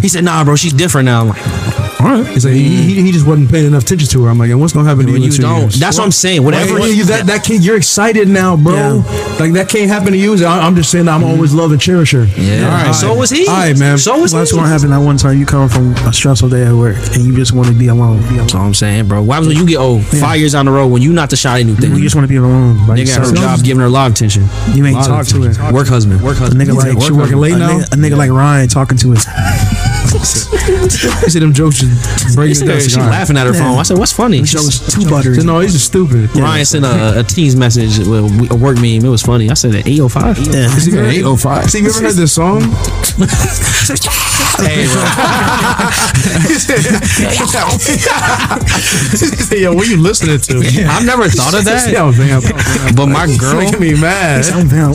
He said, "Nah, bro, she's different now." I'm like, All right. He's like, he, he, he just wasn't paying enough attention to her. I'm like, and what's gonna happen to you? when in you two don't. years? That's what I'm saying. Whatever Whatever. you, that that kid, you're excited now, bro. Like that can't happen to you. I, I'm just saying, I'm always love and cherish her. Yeah. All right. So was he. All right, man. So was Well, that's he. what happened that one time you come from a stressful day at work and you just want to be alone. Be alone. That's what I'm saying, bro. Why was when you get old, five years on the road, when you not the shiny new thing? You just want to be alone. By Nigga got her job giving her a lot of attention. You ain't Lot of talk to her. Work husband. Work A husband. nigga like She working late a now? Nigga, a nigga like Ryan talking to his. I see them jokes just breaking She, it down. she laughing at her phone. I said, "What's funny?" Show was too buttery. No, he's just stupid. Ryan sent a, a tease message, with a work meme. It was funny. I said, "805." Yeah. See, you ever- 805. See, you ever heard this song? Hey, bro. Yo, what are you listening to? I've never thought of that. Yo, vamp. But my girl, making me mad. I'm down.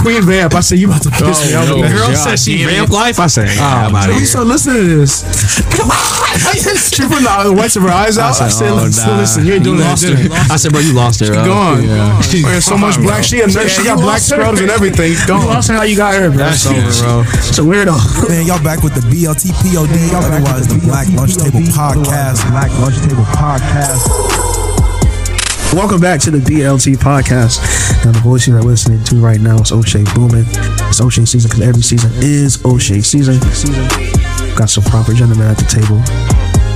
Queen Vamp. I said you about to piss me off. no. the girl said she vamp life. I said, "Ah, I'm out So of here." start listening to this. she put the whites of her eyes out. I said, oh, listen, nah. listen, you ain't doing You that. lost did I said, bro, you lost her. uh, Gone. Yeah. She's wearing so much black. She a nurse. she got black scrubs and everything. Gone. Lost how you got her, bro. That's over, bro. It's a weirdo. Man, y'all back with the BLT POD, y'all otherwise the Black Lunch Table Podcast. Black Lunch Table Podcast. Welcome back to the BLT podcast. Now, the voice you are listening to right now is O'Shea Boomin. It's O'Shea season because every season is O'Shea season. Got some proper gentlemen at the table.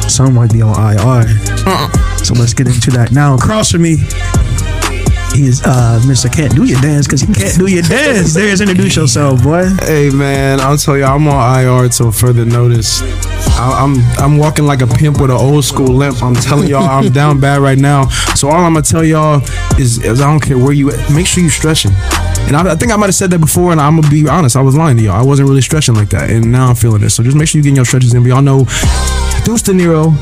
Some might be on IR. So let's get into that now. Across from me, is uh, Mr. Can't Do Your Dance because he can't do your dance. There's introduce yourself, boy. Hey man, I'll tell you, I'm on IR till further notice. I, I'm I'm walking like a pimp with an old school limp. I'm telling y'all, I'm down bad right now. So all I'm gonna tell y'all is, is I don't care where you at, make sure you stretching. And I, I think I might have said that before, and I'm gonna be honest, I was lying to y'all. I wasn't really stretching like that, and now I'm feeling it. So just make sure you getting your stretches in. But y'all know, Deuce De Niro,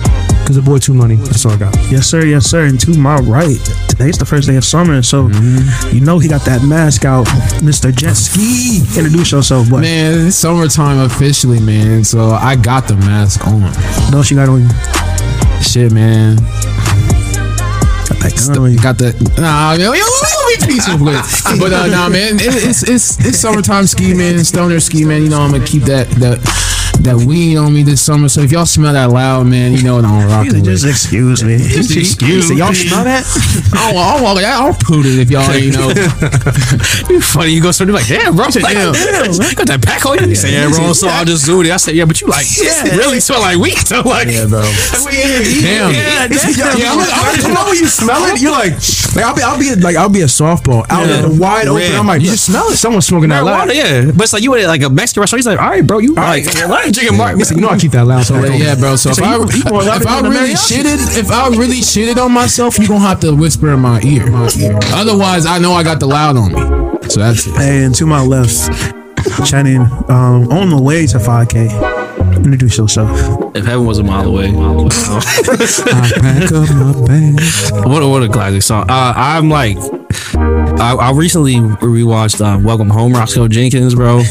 because the boy too money. That's all I got. Yes, sir. Yes, sir. And to my right, today's the first day of summer, so mm-hmm. you know he got that mask out, Mr. Jet Ski. Introduce yourself, boy. Man, it's summertime officially, man. So I got the mask on. No, she got on. Shit, man. Got that gun on you. Got the nah, man. We, we, we peaceful with. But uh, nah, man. It, it's it's it's summertime ski, man. Stoner ski, man. You know I'm gonna keep that that that weed on me this summer. So if y'all smell that loud, man, you know what I'm rocking Just with. excuse me. Just excuse So y'all smell that? I'll, I'll, I'll, I'll poot it if y'all ain't know. You funny. You go something like, damn, bro. Like, Damn. you got that pack on you. He said, yeah, bro. So I'll just zoomed it. I said, yeah, but you like, really smell like weed. So like, Yeah, bro. Damn. yeah, Yeah, damn. I'm, I'm, you know when you smell it, you're like, like I'll be, I'll be like, I'll be a softball out in the wide open. Yeah. I'm like, you just smell it. Someone's smoking that loud. Yeah. But it's like you at like a Mexican restaurant. He's like, all right, bro, you like, why you drinking Mark? Listen, you know I keep that loud. So Yeah, yeah, bro. So if I, you more louder if I really mariachi. shitted, if I really shitted on myself, you gonna have to whisper in my ear. Otherwise, I know I got the loud on me. So that's it. And to my left, Channing, um, on the way to 5K. Introduce yourself. If heaven was a mile away, I pack up my bags. what a, what a classic song. Uh, I'm like, I, I recently rewatched uh, Welcome Home, Roscoe Jenkins, bro.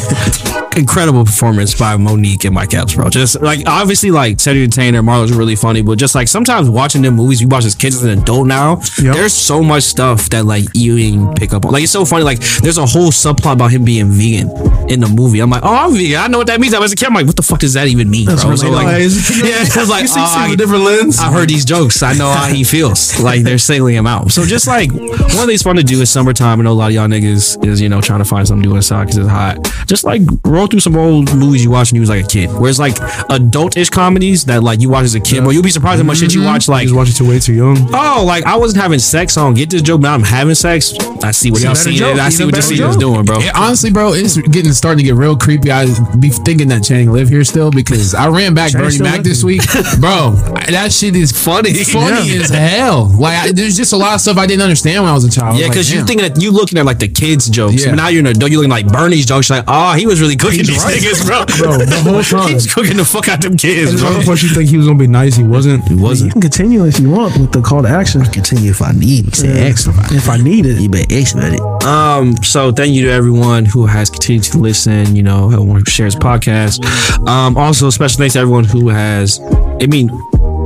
Incredible performance by Mo'Nique and Mike Epps, bro. Just like obviously, like the Entertainer, Marlo's really funny, but just like sometimes watching them movies, you watch as kids as an adult now. Yep. There's so much stuff that like you didn't pick up on. Like it's so funny. Like there's a whole subplot about him being vegan in the movie. I'm like, oh, I'm vegan. I know what that means. I was a kid. I'm like, what the fuck does that even mean, That's bro? So like, yeah, it's like you see, oh, I- a different lens. I heard these jokes. I know how he feels. Like they're singling him out. So just like one of these fun to do is summertime. I know a lot of y'all niggas is you know trying to find something to do inside because it's hot. Just like roll through some old movies you watched when you was like a kid. Whereas like adult-ish comedies that like you watch as a kid, but you'll be surprised how much shit you mm-hmm. watch. Like just watch it too way too young. oh, like I wasn't having sex. on get this joke. Now I'm having sex. I see what y'all better see. joke, I see even what the better scene is doing, bro. Yeah, honestly, bro, it's getting starting to get real creepy. I be thinking that Chang live here still because I ran back Channing Bernie still Mac this week, bro. That shit is Funny. funny as hell. Like, I, there's just a lot of stuff I didn't understand when I was a child. I was Yeah, like, because you're thinking that you looking at like the kids' jokes. Yeah. But now you're an adult. You're looking like Bernie's jokes. You're like, oh, he was really cooking these niggas, bro. Bro, the whole time. He was cooking the fuck out them kids, And the bro. other part you think he was gonna be nice, he wasn't. He wasn't. You can continue if you want with the call to action. Continue if I need. You Say extra. If I need it. You better expedite it. Um. So thank you to everyone who has continued to listen. You know, everyone who shares podcast. Um. Also, special thanks to everyone who has. I mean.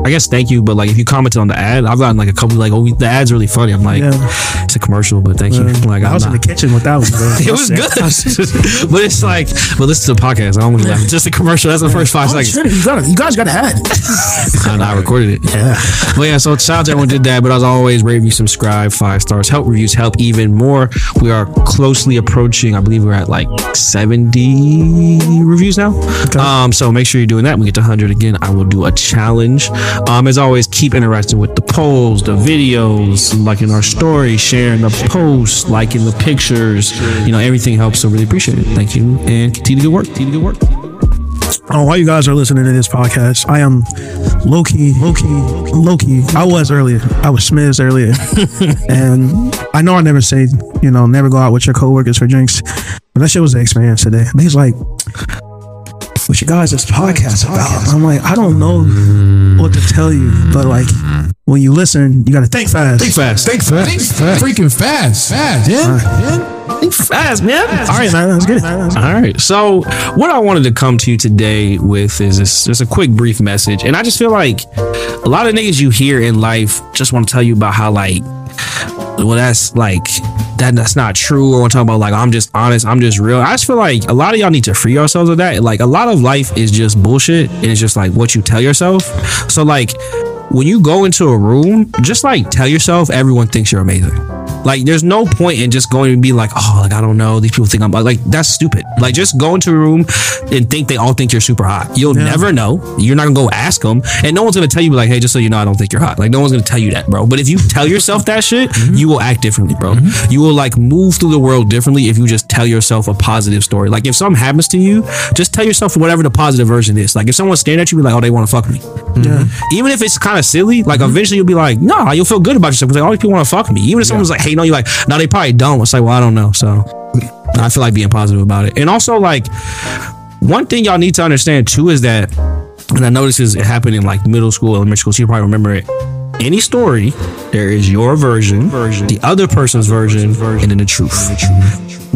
I guess thank you, but like if you commented on the ad, I've gotten like a couple like, oh, the ad's really funny. I'm like, Yeah. it's a commercial, but thank you. Like, I was in the kitchen with that one. bro. It was good, but it's like, but listen to the podcast. I don't want to laugh. Just a commercial. That's the first five Oh, seconds. you, got you guys got to add. And I recorded it. Yeah. But yeah, so shout out to everyone who did that. But as always, rate, review, subscribe, five stars. Help reviews help even more. We are closely approaching. I believe we're at like seventy reviews now. Um, so make sure you're doing that. When we get to hundred again, I will do a challenge. Um, as always, keep interacting with the polls, the videos, liking our story, sharing the posts, liking the pictures. You know, everything helps. So really appreciate it. Thank you, and continue to good work. Continue to good work. Oh, while you guys are listening to this podcast, I am low key, low key, low key. I was earlier. I was Smiz earlier, and I know I never say, you know, never go out with your coworkers for drinks, but that shit was the experience today. He's like, "What you guys this podcast about?" I'm like, I don't know what to tell you, but like, when you listen, you got to think fast. Think fast. Think fast. Think fast. freaking fast, fast, yeah. Think fast, man. All right, man, let's get it. Let's get it. All right. So, what I wanted to come to you today with is this, just a quick, brief message. And I just feel like a lot of niggas you hear in life just want to tell you about how, like, well, that's like, that that's not true. Or want to talk about, like, I'm just honest, I'm just real. I just feel like a lot of y'all need to free yourselves of that. Like, a lot of life is just bullshit. And it's just like what you tell yourself. So, like, when you go into a room, just like tell yourself everyone thinks you're amazing. Like, there's no point in just going and be like, oh, like I don't know, these people think I'm like that's stupid. Like, just go into a room and think they all think you're super hot. You'll never know. You're not gonna go ask them, and no one's gonna tell you like, hey, just so you know, I don't think you're hot. Like, no one's gonna tell you that, bro. But if you tell yourself that shit, mm-hmm. you will act differently, bro. Mm-hmm. You will like move through the world differently if you just tell yourself a positive story. Like, if something happens to you, just tell yourself whatever the positive version is. Like, if someone's staring at you, be like, oh, they want to fuck me Yeah. even if it's kind of silly, like mm-hmm. eventually you'll be like, nah, you'll feel good about yourself. Like all these people want to fuck me. Even if someone's like hating on you, like, no, they probably don't. It's like, well, I don't know. So I feel like being positive about it. And also, like, one thing y'all need to understand too is that, and I noticed this is it happened in like middle school, elementary school, so you probably remember it. Any story, there is your version, version the other person's version, and then the truth.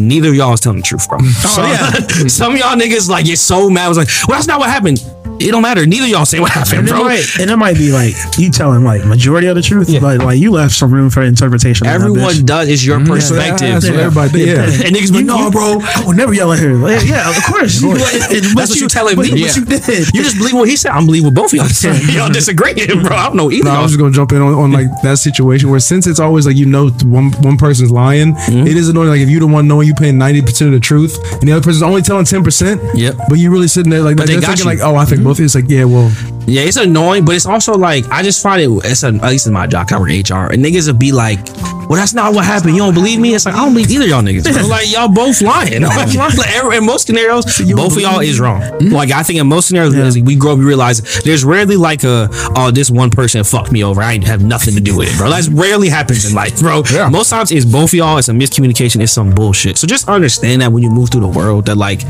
Neither of y'all is telling the truth, bro. So yeah, some of y'all niggas like get so mad. Was like, well, that's not what happened. It don't matter. Neither of y'all say what happened, And it, bro. might, and it might be like you telling like majority of the truth, but like you left some room for interpretation. Everyone does. It's your perspective. That's what everybody. Yeah. And niggas You like, know, no, bro, I would never yell at her. Like, yeah, of course. You- and- and- but That's what you telling but, me. But you did. You just believe what he said. I'm believing what both of y'all said. y'all disagree, bro. I don't know either. No, I was just gonna jump in on, on like that situation where since it's always like you know one one person's lying, Mm-hmm. it is annoying. Like if you the one knowing you paying ninety percent of the truth, and the other person's only telling ten percent. Yep. But you really sitting there like But they they're got thinking you. like, oh, I think mm-hmm. both. of you. It's like, yeah, well, Yeah, it's annoying, but it's also like I just find it. It's a, at least in my job, I work HR, and niggas will be like, "Well, that's not what happened. You don't believe me?" It's like I don't believe either of y'all niggas. bro. like y'all both lying. like, in most scenarios, both of y'all is wrong. Like I think in most scenarios, as we grow up, we realize there's rarely like a, "Oh, this one person fucked me over. I ain't have nothing to do with it, bro." That's rarely happens in life, bro. Most times it's both of y'all. It's a miscommunication. It's some bullshit. So just understand that when you move through the world, that like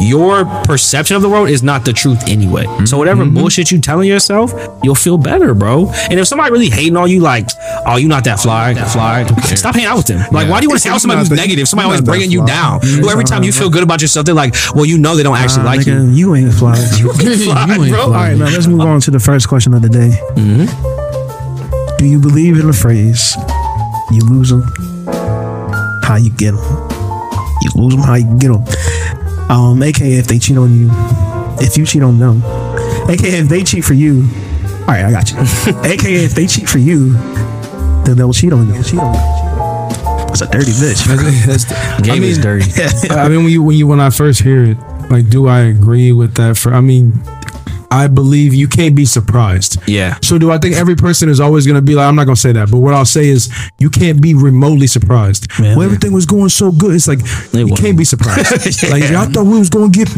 your perception of the world is not the truth anyway. So whatever bullshit you telling yourself, you'll feel better, bro. And if somebody really hating on you, like, oh, you not that fly, that fly, stop hanging out with them. Like, why do you want to hang out with somebody who's negative? Somebody always bringing you fly. down. Who every time you feel good about yourself, they're like, well, you know they don't actually like you. nigga, you ain't fly. You fly, You ain't bro. All right, now let's move on to the first question of the day. Do you believe in the phrase, you lose them, how you get them? You lose them, how you get them. Um, AKA if they cheat on you, if you cheat on them. AKA if they cheat for you. All right, I got you. AKA if they cheat for you, then they'll cheat on you. Cheat on you. It's a dirty bitch. that's, that's Game is dirty. I mean, when you when you when I first hear it, like, do I agree with that? For I mean, I believe you can't be surprised. Yeah. So do I think every person is always going to be like? I'm not going to say that, but what I'll say is you can't be remotely surprised. well, everything was going so good. It's like you wasn't. can't be surprised. Like I thought we was going to get.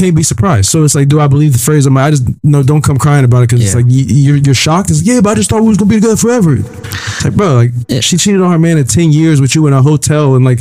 Can't be surprised. So it's like, do I believe the phrase? I'm like, I just no, don't come crying about it because it's like you, you're you're shocked. It's yeah, but I just thought we was gonna be together forever. It's like, bro, like she cheated on her man in ten years with you in a hotel in like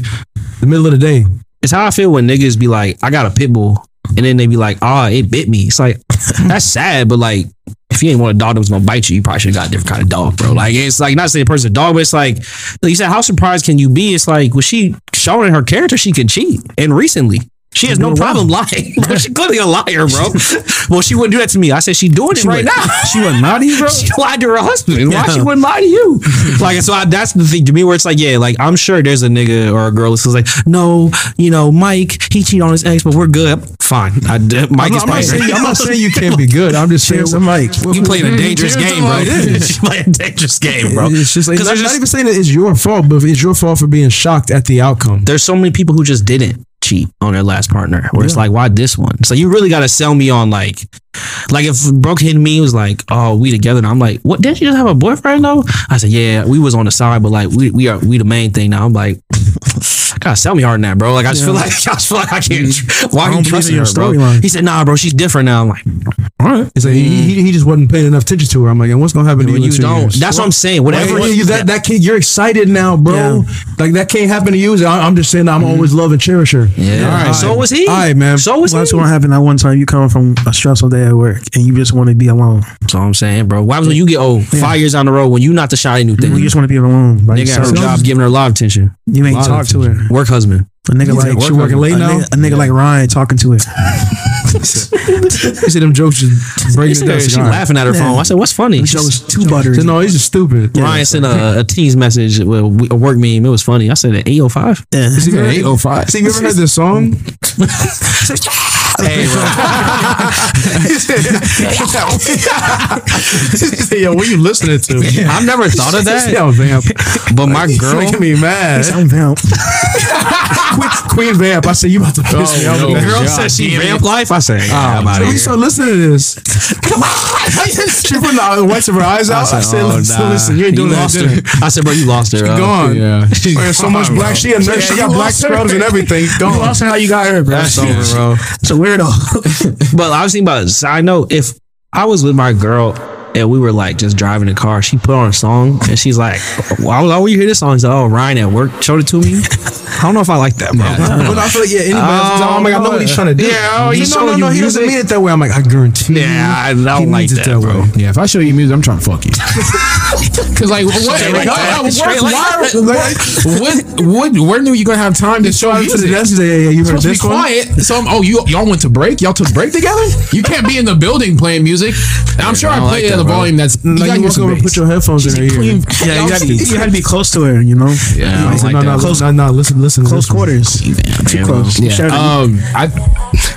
the middle of the day. It's how I feel when niggas be like, I got a pit bull. And then they be like, oh, it bit me. It's like, that's sad, but like, if you ain't want a dog that was gonna bite you, you probably should have got a different kind of dog, bro. Like, it's like, not saying a dog, but it's like, like you said, how surprised can you be? It's like, was she showing her character she can cheat? And recently, She has no problem lying. Bro, she clearly a liar, bro. well, she wouldn't do that to me. I said she's doing it right now. She wouldn't naughty, bro. She lied to her husband. Why she wouldn't lie to you? Like, so I, that's the thing to me where it's like, yeah, like I'm sure there's a nigga or a girl who's like, no, you know, Mike, he cheated on his ex, but we're good. Fine. I, Mike I'm, is I'm, not saying, I'm not saying you can't be good. I'm just saying to Mike. You playing a dangerous game, bro. You playing a dangerous game, bro. It's just like, not, there's not even saying that it's your fault, but it's your fault for being shocked at the outcome. there's so many people who just didn't cheat on their last partner. Where it's like, why this one? So you really got to sell me on like, like if Brooke hit me was like, oh, we together. now. I'm like, what? Didn't you just have a boyfriend though? I said, yeah, we was on the side, but like we we are we the main thing now. I'm like, gotta sell me hard in that, bro. Like I just feel like I just feel like I can't. Mm-hmm. Why are you don't trusting her, your bro? storyline. He said, nah, bro, she's different now. I'm like, All right. It's like he, he, he just wasn't paying enough attention to her. I'm like, and what's gonna happen to you? in you don't. years? That's what I'm saying. Whatever Whatever. you, that that kid, you're excited now, bro. Yeah. Like that can't happen to you. I- I'm just saying, I'm mm-hmm. always love and cherish her. Yeah. All right. So was he. All right, man. So was Well, that's he. what happened that one time you come from a stressful day at work and you just want to be alone. That's all I'm saying, bro. Why was when you get old five years on the road when you not the shiny new thing? You just want to be alone. By Nigga got her job giving her a lot of attention. You ain't talk to her. Work husband. A nigga He's like at work working late a now? Nigga, a nigga like Ryan talking to her. You see them jokes just breaking it down. She All right. laughing at her Yeah. phone. I said, "What's funny?" That was too buttery. Said, no, he's just stupid. Ryan sent a, a tease message with a work meme. It was funny. I said at 805. Yeah. See, you Eight oh five. See, you ever heard this song? Hey, bro. Yo, what you listening to? I've never thought of that. Yo, vamp. But my girl, making me mad. I'm vamp. Queen, Queen Vamp. I said you about to piss me off. no. the girl said she vamp life. I said, yeah, I'm out So of here. start listening to this. Come on. she put the whites of her eyes out. I said, oh, listen, nah. listen, you ain't doing that. lost her. I said, bro, you lost her. uh, Gone. Yeah. Wearing so much black. She a nurse. She got black scrubs and everything. You Gone. lost her how you got her, bro. That's over, bro. A weirdo. But I was thinking about side note. If I was with my girl and we were like just driving the car, she put on a song and she's like, "Why why would you hear this song?" She's like, "Oh, Ryan at work showed it to me." I don't know if I like that, bro. But I feel like yeah, anybody. Oh, I'm like, I know what he's trying to do. Yeah, oh, He he's said, no, no, no. He doesn't mean it that way. I'm like, I guarantee. Yeah, I he don't like means it that, bro. Yeah, if I show you music, I'm trying to fuck you. Cause like, what? Straight like why- that. why- like what? What? When are you gonna have time to show Shout out to the music? desk. He's yeah, yeah, you heard supposed to be this one? quiet. So I'm, oh, you y'all went to break? Y'all took break together? You can't be in the building playing music. I'm sure I I, don't played like it at that, a bro. volume that's you Like gotta you hear walk some over, and put your headphones in her ear. Yeah, you had, to, Y'all- you had to be close to her, you know? Yeah, I He don't like no, no, Close- no, no, listen, listen, Close listen. quarters. Too close. Yeah. Shout Um, I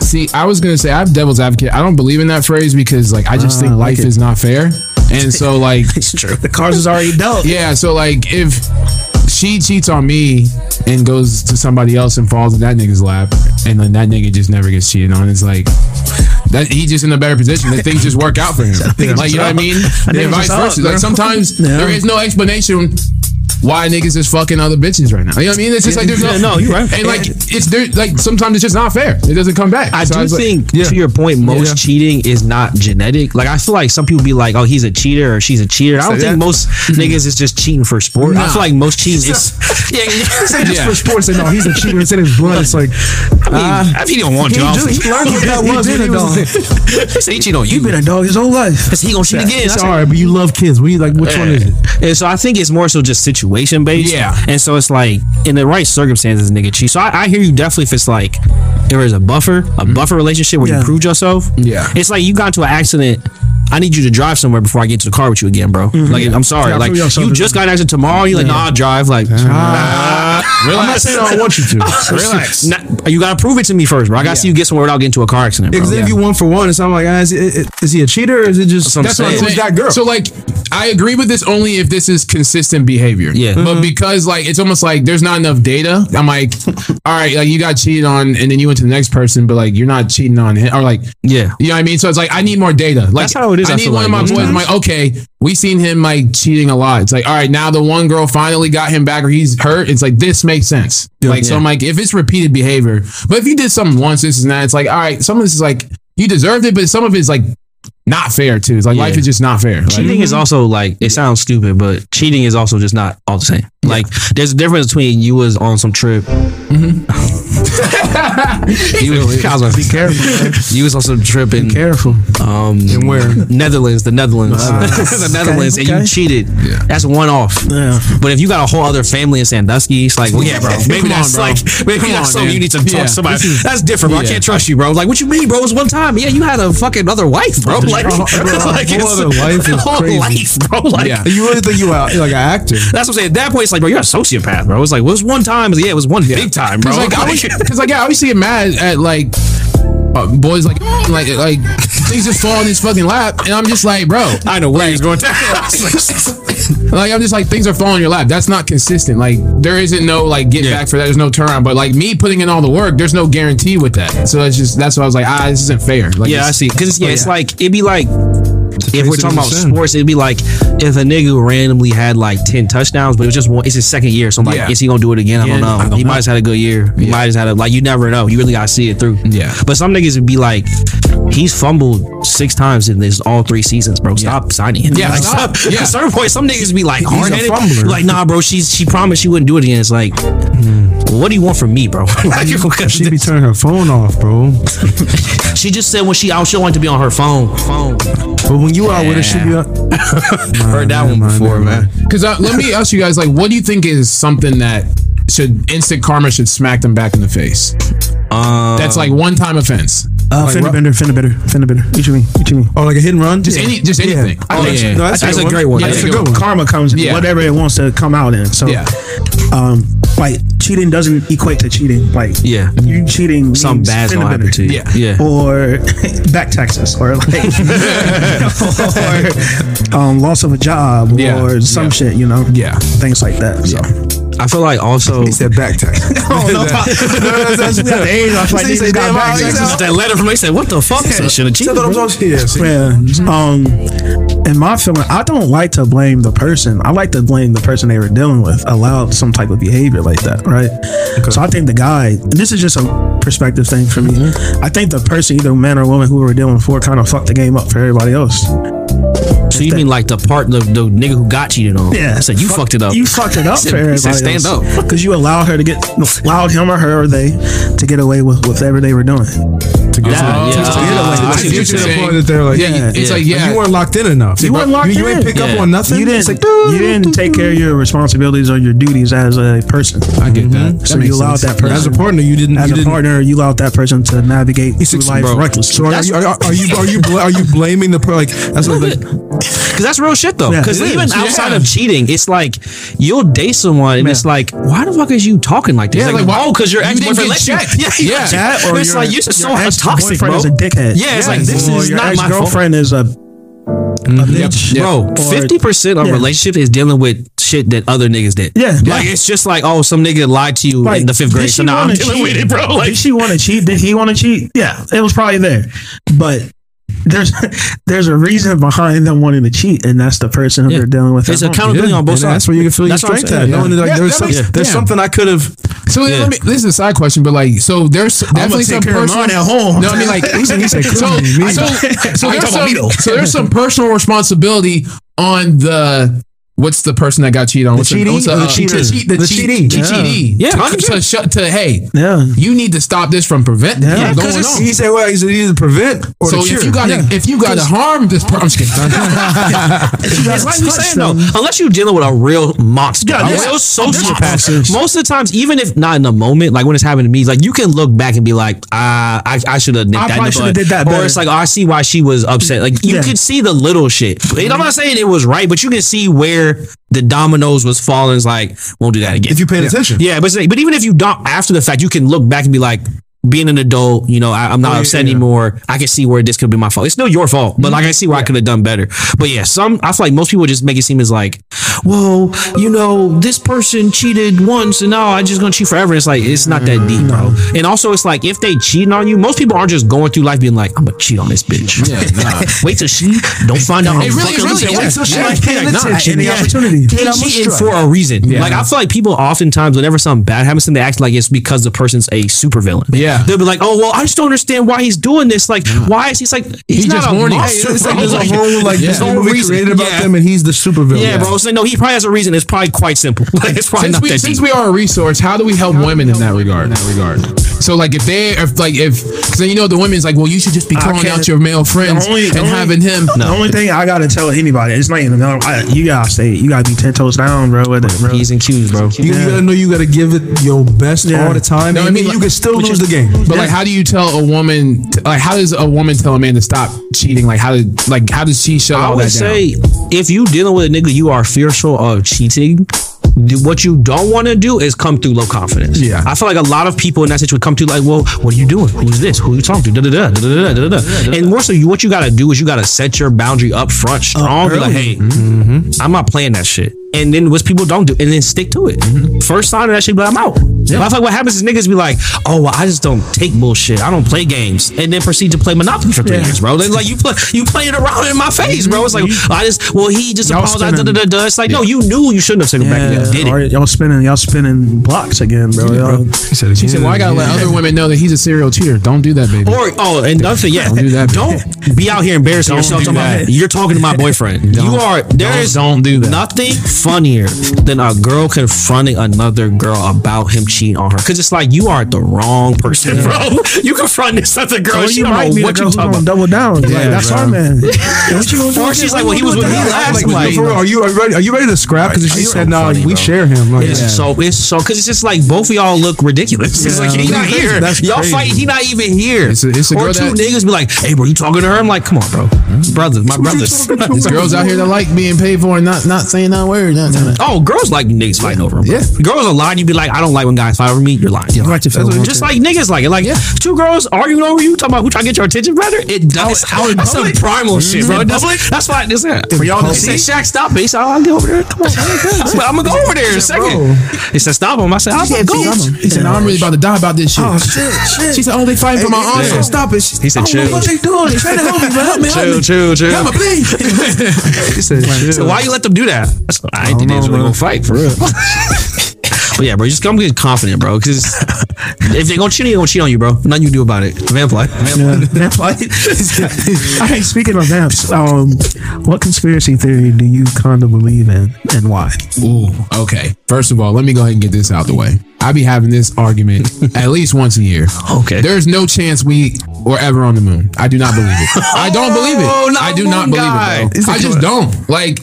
see. I was gonna say I have devil's advocate. I don't believe in that phrase because like I just Ah, think I like life it. is not fair, and so like it's true. The cars is already dealt. yeah. So like if she cheats on me and goes to somebody else and falls in that nigga's lap, and then that nigga just never gets cheated on, it's like. That he's just in a better position. That things just work out for him. Like you know what I mean? And vice versa. Like sometimes Yeah. there is no explanation why niggas is fucking other bitches right now. You know what I mean? It's just like there's no, Yeah, no, you're right. And like it's there, like sometimes it's just not fair. It doesn't come back. I So do like- think, yeah. to your point, most Yeah. cheating is not genetic. Like I feel like some people be like, "Oh, he's a cheater" or "She's a cheater." I don't Say think most mm-hmm. niggas is just cheating for sport. I feel like most cheating is. yeah, Said just Yeah. for sports, say no, oh, he's a cheater. Instead of his blood, it's like I mean, uh, I mean, he don't want he, to. I just, don't- he learned what that He was. he a was- dog. He said he cheat on you. He been a dog his whole life. He gonna cheat again. It's I right, but you love kids. We like which one is it? And so I think it's more so just situation based. Yeah. And so it's like in the right circumstances, nigga cheat. So I, I hear you definitely if it's like there's a buffer, a buffer relationship where Yeah. you proved yourself. Yeah. It's like you got into an accident. I need you to drive somewhere before I get into the car with you again, bro. Like I'm sorry. Yeah, like you just got an accident tomorrow. You're like, nah, I'll drive. Like, nah, I'm not saying I don't want you to. relax. Nah, you gotta prove it to me first, bro. I gotta see you get somewhere without getting into a car accident, bro. Because if you one for one, it's I'm like, ah, is, it, is he a cheater or is it just That's what I'm it saying. was that girl? So like, I agree with this only if this is consistent behavior. Yeah. But mm-hmm. because like it's almost like there's not enough data. I'm like, all right, like you got cheated on, and then you went to the next person, but like you're not cheating on him, or like, Yeah. you know what I mean. So it's like I need more data. Like That's how it is, I I need one of my boys. I'm like, okay, we seen him like cheating a lot. It's like, all right, now the one girl finally got him back, or he's hurt. It's like this makes sense. like so, I'm like, if it's repeated behavior, but if you did something once, this and that, it's like, all right, some of this is like you deserved it, but some of it's like not fair too. It's like life is just not fair. Like, Cheating is also like it sounds stupid, but cheating is also just not all the same. Like there's a difference between you was on some trip. you was, like, Be careful, man. you was on some trip in Careful. um And where? Netherlands, the Netherlands, the Netherlands, and okay. you cheated. That's one off. Yeah. But if you got a whole other family in Sandusky, it's like, well, yeah, bro. Maybe Come on, that's bro. like, maybe Come that's man. you need to talk Yeah. to somebody. Is- that's different, bro. I can't trust you, bro. Like, what you mean, bro? It was one time. Yeah, you had a fucking other wife, bro. Like, whole- like whole other life is whole crazy. life, bro. Like, Yeah. You really think you are like an actor? that's what I'm saying. At that point, it's like, bro, you're a sociopath, bro. It's like, well, it was one time. Yeah, it was one big time, bro. Cause like, I always, like, yeah, I always get mad at like uh, boys like like like things just fall in his fucking lap, and I'm just like, bro, I know where he's going. down. like I'm just like things are falling in your lap. That's not consistent. Like there isn't no like get Yeah. back for that. There's no turnaround. But like me putting in all the work, there's no guarantee with that. So it's just that's why I was like, ah, this isn't fair. Like yeah, I see. Because it's, yeah, it's yeah. like it'd be like if we're talking about sports, it'd be like if a nigga randomly had like ten touchdowns, but it was just one. It's his second year, so I'm like, Yeah. is he gonna do it again? I don't know. I don't he know. might have had a good year. He might have had a like. You never know. You really gotta see it through. Yeah. But some niggas would be like, he's fumbled six times in this all three seasons, bro. Stop signing him. Yeah, Like, stop. some- Yeah. At a certain point, some niggas would be like hard headed. Like, nah, bro. She's she promised she wouldn't do it again. It's like, well, what do you want from me, bro? like, She be turning her phone off, bro. she just said when she out, she don't like to be on her phone. Phone. But when you out with her, she be up. Heard that one before, man. Because uh, let me ask you guys, like, what do you think is something that should instant karma should smack them back in the face? Um, That's like one time offense. Uh, fender bender, fender bender, fender bender. What you mean? What you mean? Oh, like a hit and run? Just any, just anything. Oh, that's- yeah. no, that's a that's good a one. great one. Yeah, That's that's a a good good one. Karma comes Yeah. whatever it wants to come out in. So, Yeah. um, like cheating doesn't equate to cheating. Like, Yeah. you cheating Something means bad's fender gonna happen to you. Yeah. Yeah. or back taxes or like or um, loss of a job Yeah, or some yeah. shit you know Yeah. things like that so I feel like also He said back tax. oh, no, that's, that's the age I feel like they said, got back I- taxes. That letter from they said, "What the fuck?" I should have cheated. bro. Yeah, see? yeah um in my feeling I don't like to blame the person I like to blame the person they were dealing with allowed some type of behavior like that right so I think the guy and this is just a perspective thing for me I think the person either man or woman who we were dealing for kind of fucked the game up for everybody else So you mean like the part the, the nigga who got cheated on? Yeah, I said you Fuck- fucked it up. You fucked it up He for said- everybody. said, stand up. because you allowed her to get allowed him or her or they to get away with whatever they were doing. To get Yeah, to- yeah. to get away. I To see get to you're the point that they're like, Yeah, it's Yeah. like yeah, you weren't locked in enough. You weren't locked you, you in. ain't pick Yeah. up on nothing. You didn't. like, you didn't take care of your responsibilities or your duties as a person. I get that. So you allowed that person as a partner, you didn't. As you a didn't, partner, you allowed that person to navigate through life recklessly. So are you, are, are you are you bl- are you blaming the per- like that's what like Because that's real shit though. Because it even is. outside Yeah. of cheating, it's like you'll date someone and it's like, why the fuck is you talking like this? Yeah, like, why- oh, because your ex didn't boyfriend get let you. Yeah, Yeah. that or it's your, like you're just your so ex-boyfriend toxic, bro. is a dickhead. Yeah, it's like this is not my fault. ex-girlfriend is a, mm-hmm. a bitch. Bro, fifty percent of Yeah. relationships is dealing with shit that other niggas did. Yeah. like it's just like, oh, some nigga lied to you in the fifth grade, she so now I'm dealing cheat? with it, bro. Like, did she want to cheat? Did he want to cheat? Yeah, it was probably there, but there's there's a reason behind them wanting to cheat, and that's the person who Yeah. they're dealing with. It's at home. accountability on both and sides. that's where you can feel your That's what I'm strength at. yeah. Knowing like, Yeah, there's some, makes- there's yeah. something I could have. So Yeah. let me, this is a side question, but like, so there's definitely some take care of personal. at home. No, I mean like, He said- he said, so, me." so, so, I there's some, so there's some personal responsibility on the. What's the person that got cheated on? What's cheatee what's or the uh, cheater? The, cheat, the, The cheat- cheatee. the cheatee. Yeah. To, 100%. to, shut to hey, Yeah. you need to stop this from prevent Yeah, from 'cause going it's- on. He said, "Well, he said either prevent or So to if you got to if you got to harm this person, I'm just kidding. It's like we touch saying though, unless you're dealing with a real monster, Yeah, a real sociopath. Most of the times, even if not in the moment, like when it's happening to me, like you can look back and be like, ah, I, I should have nipped I that. in the shoulda did that Or it's like, oh, I see why she was upset. Like you Yeah. can see the little shit. I'm not saying it was right, but you can see where the dominoes was falling. It's like, won't do that again. if you paying attention. Yeah, but but even if you don't after the fact, you can look back and be like, being an adult, you know, I, I'm not Oh, yeah, upset yeah. anymore. I can see where this could be my fault. It's still your fault, but like I see where I could have done better. But yeah, some I feel like most people just make it seem as like, well, you know, this person cheated once and now I just gonna cheat forever. It's like it's not that deep, bro. And also, it's like if they cheating on you, most people aren't just going through life being like, I'm gonna cheat on this bitch. Yeah, nah. Wait till she don't find out. It I'm really- really. Wait till she Yeah. like, Yeah, nah, nah, any yeah. opportunity. They Get out my cheating for a reason. Yeah. Like I feel like people oftentimes, whenever something bad happens, to them, they act like it's because the person's a supervillain. Yeah. Yeah. they'll be like, "Oh well, I just don't understand why he's doing this. Like, mm. why is he's like he's He not just a horny. monster, It's like there's a whole like Yeah. this whole No movie reason. created about Yeah. them, and he's the supervillain. Yeah, bro. So no, he probably has a reason. It's probably quite simple. Like, it's probably since not we that since deep. we are a resource, how do we help women in that regard? In that regard. So like if they if like if because then you know the women's like well you should just be calling out your male friends only- and only- having him. The only thing I gotta tell anybody, it's not even. No, I, you gotta stay. You gotta be ten toes down, bro. With it, bro. P's and Q's, bro. You, you gotta know you gotta give it your best all the time. No, I mean, you can still lose the game. But like, how do you tell a woman? Like, how does a woman tell a man to stop cheating? Like, how did like how does she shut I all would that say if you dealing with a nigga you are fearful of cheating. What you don't want to do is come through low confidence. Yeah. I feel like a lot of people in that situation come to like, well, what are you doing? Who's this? Who are you talking to? Da da da da da da da. And more so, you what you got to do is you got to set your boundary up front strong. Be like, oh, hey, mm-hmm. I'm not playing that shit. And then what people don't do, and then stick to it. Mm-hmm. First sign of that shit, be like, I'm out. But I feel like what happens is niggas be like, oh, well, I just don't take bullshit. I don't play games, and then proceed to play Monopoly for three years, bro. Then like you play, you playing around in my face, bro. It's like mm-hmm. I just, well, he just Y'all apologized. Da, spinning- da, da, da. It's like, no, you knew you shouldn't have taken it back. Yeah, You did or it. y'all spinning, y'all spinning blocks again, bro. Y'all, She said, "Well, I gotta let other women know that he's a serial cheater. Don't do that, baby." Or oh, and another thing, yeah, Don't do that, Don't be out here embarrassing yourself. do talking about, you're talking to my boyfriend. you are. There don't- is don't do that. Nothing funnier than a girl confronting another girl about him cheating on her. Because it's like you are the wrong person, bro. You confront this other girl. or she you don't know what you talking about. double down. like, that's bro. our man. what you gonna? Or she's like, well, he was with me last. Like, I'm like, for real, are you are you ready? Are you ready to scrap? Because she said, so "No, funny, we share him." Like, so it's so because it's just like both of y'all look ridiculous. It's Yeah. like he not here. Y'all crazy. fighting. He not even here. It's a- it's a or two niggas be like, "Hey, bro, you talking to her?" I'm like, "Come on, bro, brothers, my brothers." There's girls out here that like being paid for and not not saying that word. Not, not, Oh, girls like niggas fighting over them. Yeah. girls are lying. You be like, I don't like when guys fight over me. You're lying. You're lying. like That's what- just like niggas like it. Like two girls arguing over you, talking about who trying to get your attention better. It does. Out- out in that's some public? primal mm-hmm. shit, bro. In That's, public? that's why this. For y'all to He said, see? Shaq, stop it. He said, oh, I'll get over there. Come on, I'm, I'm gonna go over there in a second. He said, stop him. I said, I'll go. He said, "No, I'm really about to die about this shit." Oh shit, shit. She said, "Oh, they fighting for my honor." so stop it. He said, chill. What they doing? They trying to help me, man. Help me, help me. Chill, chill, chill. I'ma. He said, So why you let them do that? That's, I ain't think they was really gonna fight for real. but yeah, bro, just come get confident, bro. Because if they gonna cheat, they gonna cheat on you, bro. Nothing you can do about it. Vampire. Vamp light. hey, speaking of vamps, um, what conspiracy theory do you kind of believe in, and why? Ooh, okay. First of all, let me go ahead and get this out the way. I be having this argument at least once a year. Okay. There's no chance we were ever on the moon. I do not believe it. I don't believe Oh, it. not I do not believe guy. it, bro. I just don't. Like,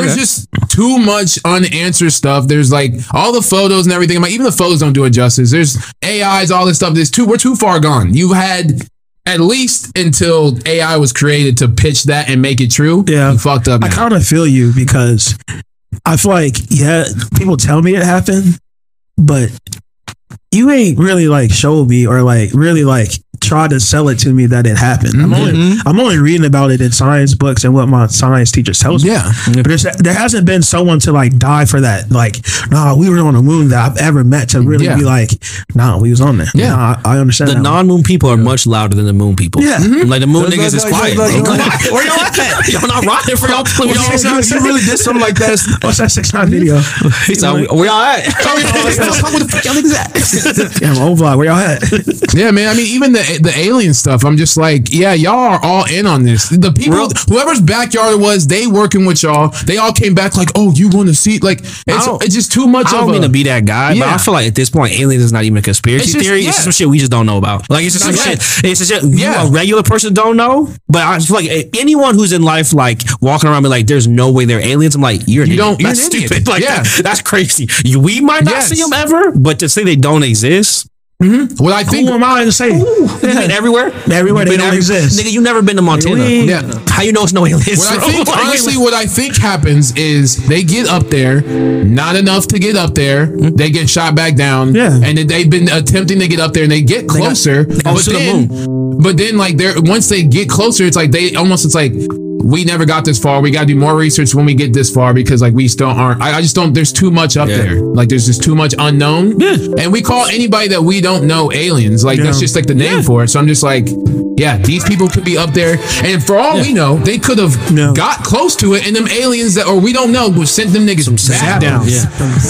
there's Okay. just too much unanswered stuff. There's like all the photos and everything. I'm like, even the photos don't do it justice. There's AIs, all this stuff. There's too, we're too far gone. You had at least until AI was created to pitch that and make it true. Yeah. You fucked up. I kind of feel you because I feel like yeah, people tell me it happened, but you ain't really like showed me or like really like try to sell it to me that it happened. I'm only mm-hmm. I'm only reading about it in science books and what my science teacher tells me. Yeah. But there hasn't been someone to like die for that. Like, nah, we were on the moon that I've ever met to really Yeah. be like, nah, we was on there. Yeah. Nah, I, I understand. The non-moon people are much louder than the moon people. Yeah. Mm-hmm. Like the moon niggas is quiet. like, bro. like, Come on. Where y'all at? Y'all not rocking for y'all. you, y'all you really did something like that. What's that six nine video? He said, where y'all at? yeah, my old vlog. Where y'all at? Yeah, man. I mean, even the the alien stuff. I'm just like, yeah, y'all are all in on this. The people, Real- whoever's backyard it was, they working with y'all. They all came back like, oh, you want to see? Like, it's, it's just too much I of don't a. mean to be that guy, but Yeah. I feel like at this point, aliens is not even a conspiracy It's just- theory. It's just some shit we just don't know about. Like it's just some Yeah. shit. It's just shit you, Yeah. a regular person don't know. But I feel like eh, anyone who's in life, like walking around, be like, "There's no way they're aliens." I'm like, "You're an You don't- you're That's an idiot. stupid. Like Yeah. that- that's crazy. We might not Yes. see them ever, but to say they don't exist, Mm-hmm. what I think. Who am I to say? you been everywhere. Everywhere they don't every- exist. Nigga, you never been to Montana. Yeah. How you know it's no aliens? What I think, honestly, what I think happens is they get up there, not enough to get up there. Mm-hmm. They get shot back down. Yeah. And then they've been attempting to get up there and they get closer. go but to the then, but then like they're once they get closer, it's like they almost it's like we never got this far. We got to do more research when we get this far because like we still aren't. I, I just don't. There's too much up Yeah. there. Like there's just too much unknown. Yeah. And we call anybody that we don't know aliens. Like that's just like the name for it. So I'm just like. Yeah, these people could be up there, and for all we know, they could have No. got close to it, and them aliens that, or we don't know, would sent them niggas back down. Yeah.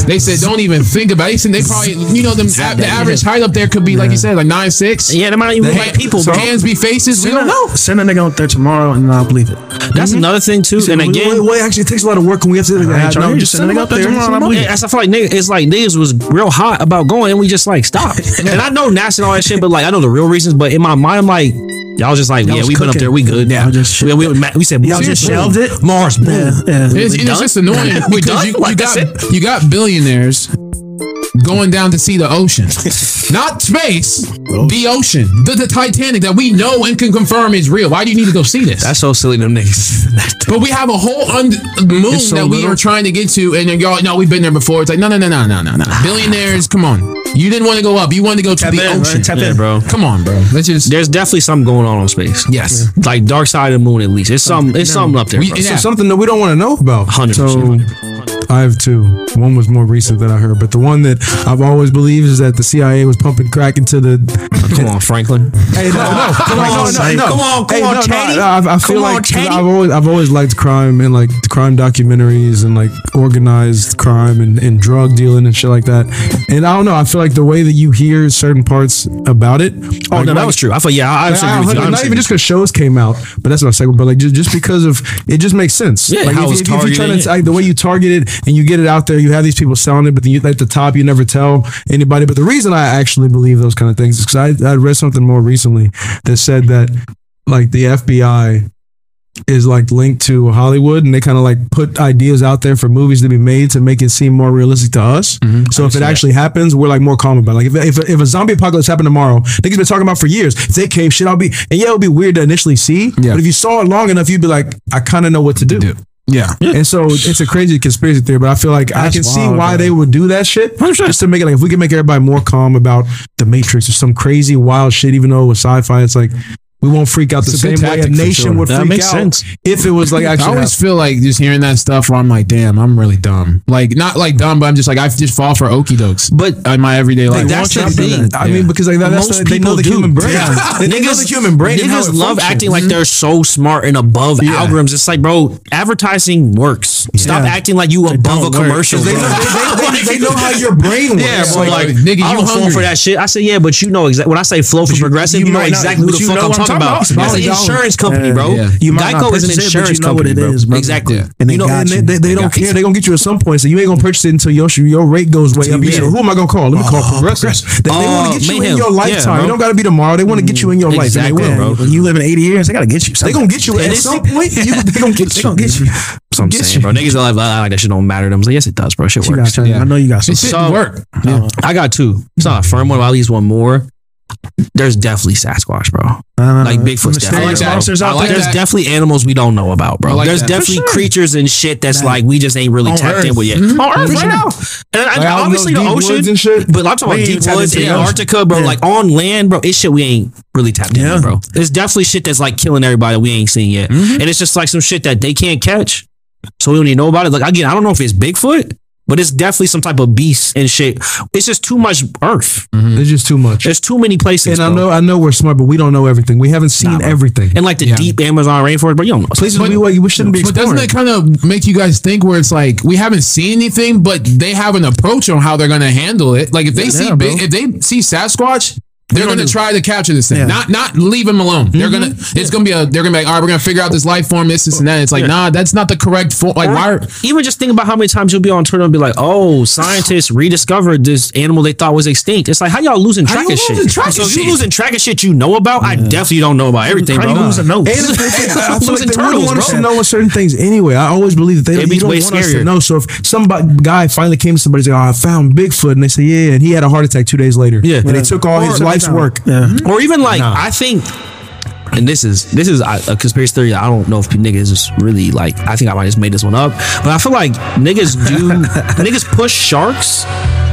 They said, don't even think about it. And They probably, you know, them the average height up there could be like you said, like nine six. Yeah, they might even be Hey, people, bro. Hands be faces. We don't know. Send a nigga out there tomorrow and I'll believe it. That's mm-hmm. another thing too. And Wait, again, wait, wait, actually, it takes a lot of work, and we have to. ain't trying no, to just send send them up there. tomorrow, I believe Yeah, as I feel like niggas, it's like niggas was real hot about going, and we just like stopped. and I know NASA and all that shit, but like I know the real reasons. But in my mind, I'm like, y'all just like, yeah, was we been up there, we good. Yeah, Yeah, just- we, we, we said, Y'all just shelved it? Mars, boom. Yeah, yeah. It's, it's just annoying because done? you, you got you got billionaires going down to see the ocean, not space, the ocean, the, the Titanic that we know and can confirm is real. Why do you need to go see this? That's so silly, them niggas. but we have a whole un- moon so that we little. are trying to get to, and then y'all, no, we've been there before. It's like, no, no, no, no, no, no, no. Ah. Billionaires, come on. You didn't want to go up. You wanted to go to Tap the in, ocean. man. Tap yeah, in. bro. Come on, bro. Let's just. There's definitely something going on in space. Yes. Like dark side of the moon, at least. It's something. It's something up there. We- yeah. So something that we don't want to know about. 100%. So I have two. One was more recent that I heard, but the one that I've always believed is that the CIA was pumping crack into the. Come on, Franklin. Hey, no, no, come on, no. Come on, come Hey, on, no, Cheney. no, I, I feel Come like. I've always, I've always liked crime and like crime documentaries and like organized crime and, and drug dealing and shit like that. And I don't know. I feel like the way that you hear certain parts about it. Oh like, no, that like- was true. I thought, yeah, I, I I- agree with you. not even just because shows came out, but that's what I'm saying. But like just, just because of it, just makes sense. Yeah, like how if, you- if you're trying targeted, to like, the way you target it and you get it out there, you have these people selling it, but then you at the top you never tell anybody. But the reason I actually believe those kind of things is because I I read something more recently that said that like the FBI is like linked to Hollywood and they kind of like put ideas out there for movies to be made to make it seem more realistic to us. So if it actually happens, we're like more calm about it. Like if, if, if a zombie apocalypse happened tomorrow, niggas been talking about for years. If they came, shit, I'll be, and yeah, it would be weird to initially see, Yeah. but if you saw it long enough, you'd be like, I kind of know what to do. Yeah. And so it's a crazy conspiracy theory, but I feel like I That's can see why bro. they would do that shit. 100%. Just to make it like, if we can make everybody more calm about the Matrix or some crazy wild shit, even though it was sci-fi, it's like we won't freak out the a same way a nation sure. would That freak makes out sense. if it was like I always feel like just hearing that stuff where I'm like, damn, I'm really dumb. Like, not like dumb, but I'm just like, I just fall for okie dokes. But in my everyday life. that's the want you to do thing. that. I mean, because like that, that's Most what, they know people the do. human brain. Yeah. They, they know the human brain. and how Niggas love functions. acting like they're so smart and above algorithms. It's like, bro, advertising works. Stop Yeah. acting like you above a commercial. They bro. know, how your brain works. Yeah, bro. Like, Like, nigga, I you don't hungry. for that shit. I say, yeah, but you know exactly when I say Flo for progressive, you, you know exactly what the fuck I'm talking talking about. about. That's an insurance company, bro. Yeah. You might not Geico is an purchase it, but insurance you know company, what it bro. is, brother. Exactly. Yeah. And they You know, got and they, you. they, they don't got you. care. They're gonna get you at some point. So you ain't gonna purchase it until your your rate goes way up. You say, who am I gonna call? Let me call Progressive. They, Oh, want to get you in your lifetime. bro. it don't got to be tomorrow. They want to get you in your life. Exactly, and they will. bro. When you live in 80 years, they gotta get you. They gonna get you at some point. They gonna get They you. gonna get you. That's what I'm saying, bro. Niggas are like, "Ah, like that shit don't matter to them. It's like, yes, it does, bro. Shit works. got you. I know you got some. It shouldn't So- work. I got two. It's not a firm one, but at least one more. There's definitely Sasquatch, bro. Uh, Like Bigfoot's definitely. mysterious that. monsters out like there. There's that. definitely animals we don't know about, bro. Like There's that. definitely sure. creatures and shit that's like we just ain't really On tapped in with yet. Mhm. On Earth right now. And, and Like, obviously the those deep ocean and shit. But I'm talking about ain't deep woods in. Antarctica, bro. Yeah. Like on land, bro. It's shit we ain't really tapped Yeah. into, bro. There's definitely shit that's like killing everybody that we ain't seen yet. And it's just like some shit that they can't catch. So we don't even know about it. Like again, I don't know if it's Bigfoot, but it's definitely some type of beast and shit. It's just too much Earth. Mm-hmm. It's just too much. There's too many places. And I bro. know, I know we're smart, but we don't know everything. We haven't seen Nah, everything. And like the Yeah. deep Amazon rainforest, but you don't know. places we, we shouldn't be But doesn't exploring. that kind of make you guys think where it's like we haven't seen anything, but they have an approach on how they're going to handle it? Like if they see bro. big, if they see Sasquatch, they're gonna going to try to capture this thing, Yeah. not not leave him alone. They're gonna mm-hmm. it's gonna be a they're gonna be like, all right, we're gonna figure out this life form, this, this, and that. It's like, nah, that's not the correct form. Like, why? Are, Even just think about how many times you'll be on Twitter and be like, "Oh, scientists rediscovered this animal they thought was extinct." It's like how y'all losing track of shit. track so of you shit? losing track of shit you know about, I definitely don't know about everything, How bro. you losing notes? And I feel like they turtles, want us to know certain things anyway. I always believe that they, It'd be you don't want us scarier. to know. So if some guy finally came to somebody and said, "Oh, I found Bigfoot," and they say, "Yeah," and he had a heart attack two days later. Yeah. and they took all his Or- life's work. Yeah. Mm-hmm. Or even like I think, and this is this is a a conspiracy theory. I don't know if niggas is really like. I think I might just made this one up, but I feel like niggas do niggas push sharks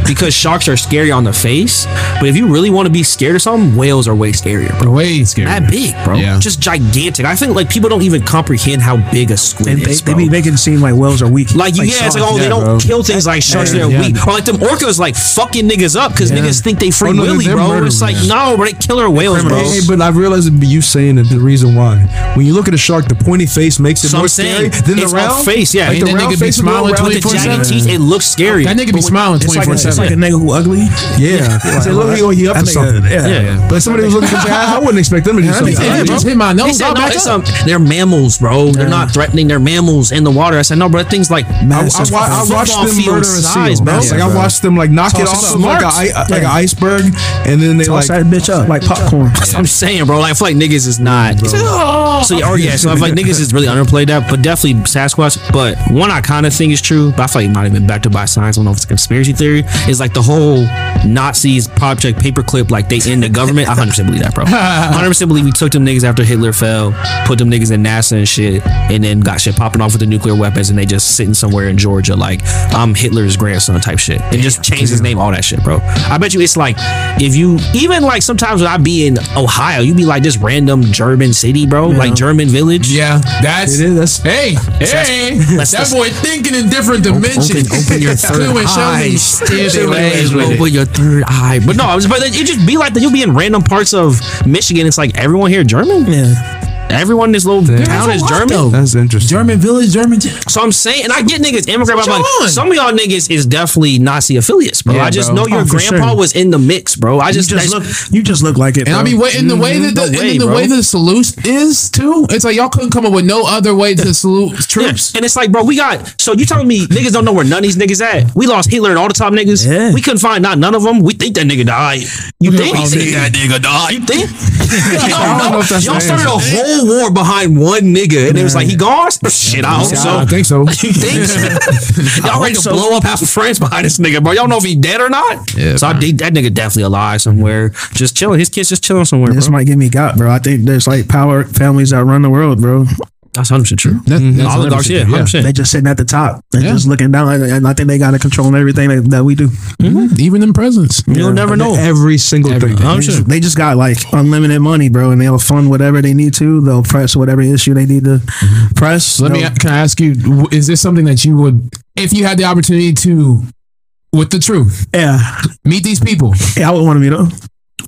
because sharks are scary on the face. But if you really want to be scared of something, whales are way scarier, bro. Way scarier. That big, bro. Yeah. Just gigantic. I think like people don't even comprehend how big a squid and is. They, they be making it seem like whales are weak. Like, like yeah, sharks. it's like, oh, yeah, they don't bro. kill things like sharks, they're yeah. weak. Or like them orcas like fucking niggas up because yeah. niggas think they free oh, no, Willy, bro. It's like, no, but they killer whales, bro. Hey, but I realize you saying that the reason why. When you look at a shark, the pointy face makes it so more scary than the round face. Yeah, like the round face smiling 24 It looks scary. That nigga be smiling 24 7. It's like a nigga who ugly. Yeah. It's like, look, he, he up to something. Yeah. yeah. yeah. But somebody was looking for I wouldn't expect them to do something. Yeah, just hit my nose. Said, no, it's um, they're mammals, bro. They're not threatening. They're mammals in the water. I said, no, bro, that thing's like massive. I, I, I, I watched them murder a size, seal. Like, I watched them like knock it off like, a, like an iceberg, and then they Toss like that bitch up like popcorn. I'm saying, bro. Like, I feel like niggas is not. So yeah, oh, yeah. So I feel like niggas is really underplayed that, but definitely Sasquatch. But one iconic thing is true, but I feel like it might have been backed up by science. I don't know if it's a conspiracy theory. Is like the whole Nazis project paperclip, like they in the government. I 100 percent believe that, bro. 100 percent believe we took them niggas after Hitler fell, put them niggas in NASA and shit, and then got shit popping off with the nuclear weapons, and they just sitting somewhere in Georgia, like I'm Hitler's grandson type shit, and just changed his name, all that shit, bro. I bet you it's like if you even like sometimes when I be in Ohio, you be like this random German city, bro, like German village. Yeah, that's It is, that's- hey, hey, Let's- that boy thinking in different dimensions. Open, open your third Doing eye. Their ways with your third eye. But no, I was, but it just be like that. You'll be in random parts of Michigan. It's like everyone here German. Yeah. Everyone in this little town is German. that's interesting. German village, German. So I'm saying, and I get niggas immigrant, but I'm like, on? some of y'all niggas is definitely Nazi affiliates, bro. Yeah, I just bro. know your Oh, grandpa sure. was in the mix, bro. I You just, just look. You just look like it. And I mean, wait, in the way that mm-hmm. the, No way, in the way the salute is too, it's like y'all couldn't come up with no other way to salute Yeah. troops. And it's like, bro, we got. So you telling me niggas don't know where none of these niggas at? We lost Hitler and all the top niggas. Yeah. We couldn't find not none of them. We think that nigga died. You think? Oh, think that nigga died? You think? I don't know if that's Y'all started a answer. Whole war behind one nigga, and it was like he gone. Shit, I hope so. I think so. You think? so? Y'all ready to blow up half of France behind this nigga, bro? Y'all know if he dead or not? Yeah, So I think that nigga definitely alive somewhere, just chilling. His kids just chilling somewhere, This bro. might get me got, bro. I think there's like power families that run the world, bro. That's hundred percent true. That- mm-hmm. that's Oligarchs, 100%, yeah, yeah. hundred percent. They just sitting at the top. They're Yeah. just looking down, and- and I think they got to control everything that, that we do. Mm-hmm. Even in presence. You'll never know. Every single thing. I'm They sure. just, they just got like unlimited money, bro, and they'll fund whatever they need to. They'll press whatever issue they need to mm-hmm. press. Let me. They'll- Can I ask you? Is this something that you would, if you had the opportunity to, with the truth, yeah, meet these people? yeah, I would want to meet them.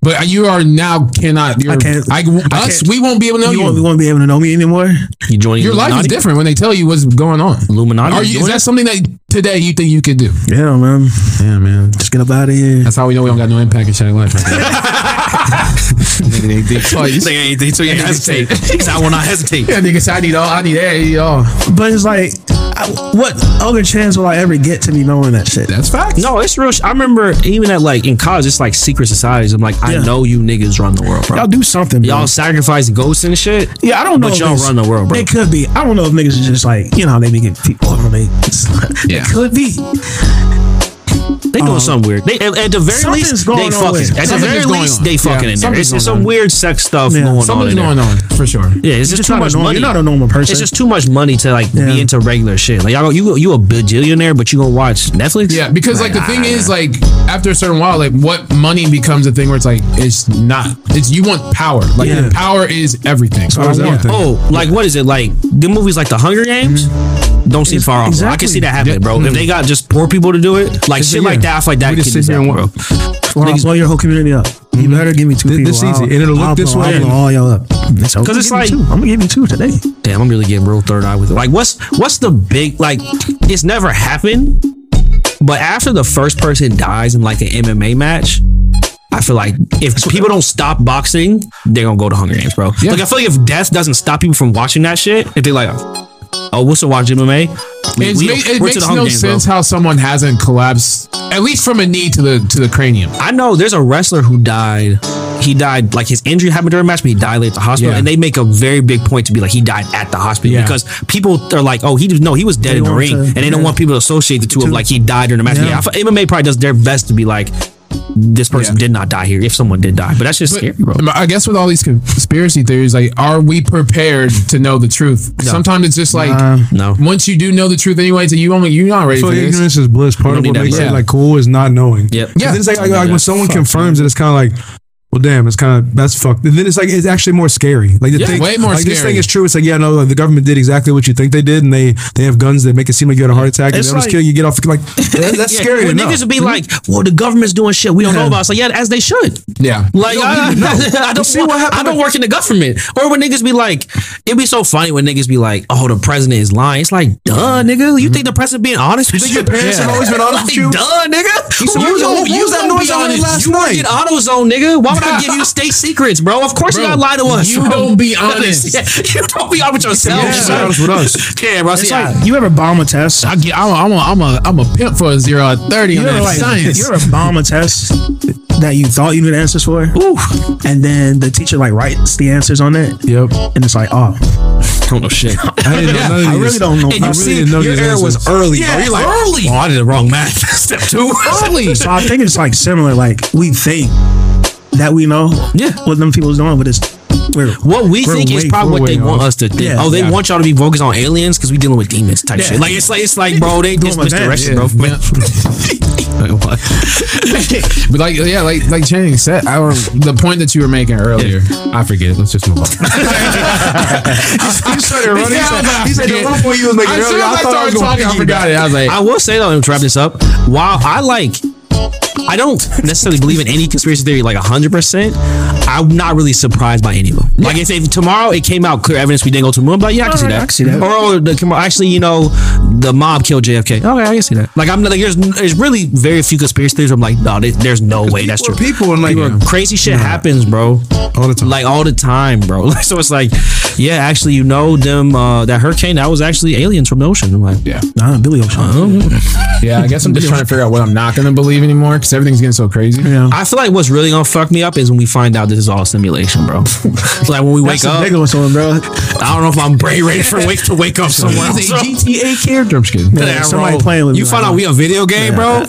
But you are now cannot. You're, I can't- I, I us, can't- we won't be able to know you you. won't, you won't be able to know me anymore. You joining Your life is different when they tell you what's going on. Illuminati. Are you, is that something that today you think you could do? Yeah, man. Yeah, man. Just get up out of here. That's how we know we don't got no impact in Shaq life. Nigga, they, they twice. Say anything, so you hesitate. He said, I will not hesitate. Yeah, nigga, said, I need all. I need air. I need all. But it's like, I, what other chance will I ever get to be knowing that shit? That's facts. No, it's real. sh- I remember even at like in college, it's like secret societies. I'm like, I know you niggas run the world, bro. Y'all do something, bro. Y'all sacrifice ghosts and shit. Yeah, I don't know. But y'all run the world, bro. It could be. I don't know if niggas are just like you know how they be getting people on they. Yeah. It could be. They doing um, something weird. They at, at the very least they fucking. At the very least they fucking Yeah, in there. It's, it's some on. weird sex stuff Yeah, going on. Something's in there. going on for sure. Yeah, it's just You're too much normal- money. You're not a normal person. It's just too much money to like Yeah. be into regular shit. Like y'all, you you a bajillionaire, but you gonna watch Netflix? Yeah, because like the thing is, like after a certain while, like what money becomes a thing where it's like it's not. It's you want power. Like Yeah. power is everything. Power is Yeah. everything. Oh, like what is it like? The movies like The Hunger Games don't seem far off. bro. I can see that happening, Yeah. bro. If mm-hmm. they got just poor people to do it, like shit like that, I feel like that We could just just sit here and bro. Well, I'll Niggas- blow your whole community up. You mm-hmm. better give me two This- people. this easy. I'll- And it'll look I'll this blow, way. I'll blow all y'all up. Because it's like- two. I'm gonna give you two today. Damn, I'm really getting real third eye with it. Like, what's what's the big like? It's never happened, but after the first person dies in like an MMA match. I feel like if people don't stop boxing, they're gonna go to Hunger Games, bro. Yeah. Like I feel like if death doesn't stop people from watching that shit, if they're like, "Oh, we'll still watch MMA," we, It's we, ma- it makes no Games, bro. sense how someone hasn't collapsed, at least from a knee to the to the cranium. I know there's a wrestler who died. He died like his injury happened during a match, but he died late at the hospital. Yeah. And they make a very big point to be like he died at the hospital Yeah. because people are like, oh, he no, he was dead They in the ring, to- and they don't want people to associate the two of Two. like he died during the match. Yeah. Yeah, I MMA probably does their best to be like. This person Yeah. did not die here. If someone did die, but that's just scary, bro. I guess with all these conspiracy theories, like, are we prepared to know the truth? Sometimes it's just like, No. once you do know the truth anyway, so you only you're not ready So for this. ignorance is bliss. Part don't of what makes bliss. it like cool is not knowing. Yep. Yeah. Then it's like, like, like when someone Fuck, confirms it, it's kind of like, well, damn, it's kind of that's fucked. And then it's like it's actually more scary. Like the Yeah, thing, way more like this thing is true. It's like yeah, no, like, the government did exactly what you think they did, and they they have guns that make it seem like you had a heart attack, and they'll just like- kill you, get off. Like that- that's Yeah, scary. When niggas would be like, "Well, the government's doing shit we don't know about." So like, yeah, as they should. yeah. Like I, I don't, see what happened I don't work in the government. Or when niggas be like, it'd be so funny when niggas be like, "Oh, the president is lying." It's like, duh, nigga. You mm-hmm. think the president being honest? You think your parents have always been honest with you? Duh, nigga. what was that- what was that don't noise be I heard honest. last you night? in AutoZone, nigga. Why would I give you state secrets, bro? Of course you Bro, gotta lie to us. you bro. don't be honest. Yeah, you don't be honest with yourself. Yeah, son. be honest with us. Yeah, bro. It's See, like I- you ever bomb a test? I get, I'm, a, I'm, a, I'm, a, I'm a pimp for a zero at 30 on You ever that like science. you ever bomb a test that you thought you knew the answers for, Ooh. and then the teacher like writes the answers on it, Yep. and it's like, oh, I don't know shit. I didn't know none of I these. really don't know. And you I see, didn't know your these error was early, Yeah, bro. You're like, early. Oh, I did the wrong math. Step two. Early. So I think it's like similar. Like we think that we know Yeah. what them people's doing, with this. we're What we we're think is probably what they way want us to think. Yeah. oh, they Yeah. want y'all to be focused on aliens because we dealing with demons type Yeah. shit. Like it's like it's like, bro, they Doing dismissed the events, rest, bro. Yeah. Wait, what? But like, yeah, like like Channing said, I don't, the point that you were making earlier, I forget it. Let's just move on. He started running. Yeah, I he said the yeah. one point you was making As soon earlier. I I thought I was started talking, I forgot it. I was like, I will say though, and to wrap this up, while I like I don't necessarily believe in any conspiracy theory like 100%. I'm not really surprised by any of them. Like, if, if tomorrow it came out clear evidence we didn't go to the moon, but yeah, I can see that. I can see that. Or, oh, the, actually, you know, the mob killed JFK. Okay, I can see that. Like, I'm like, there's, there's really very few conspiracy theories. I'm like, no, there- there's no way that's true. People and like Crazy shit happens, bro. all the time. Like all the time, bro. so it's like, yeah, actually, you know, them uh, that hurricane that was actually aliens from the ocean. I'm like, yeah, nah, Billy Ocean. yeah. I guess I'm just trying to figure out what I'm not going to believe anymore because everything's getting so crazy. Yeah. I feel like what's really gonna fuck me up is when we find out this is all a simulation, bro. like when we wake That's a up, ridiculous one, bro. I don't know if I'm brain ready for wake to wake up somewhere. He's else. a GTA character. I'm just kidding. Yeah, somebody bro. playing with You me find right out we a video game, bro.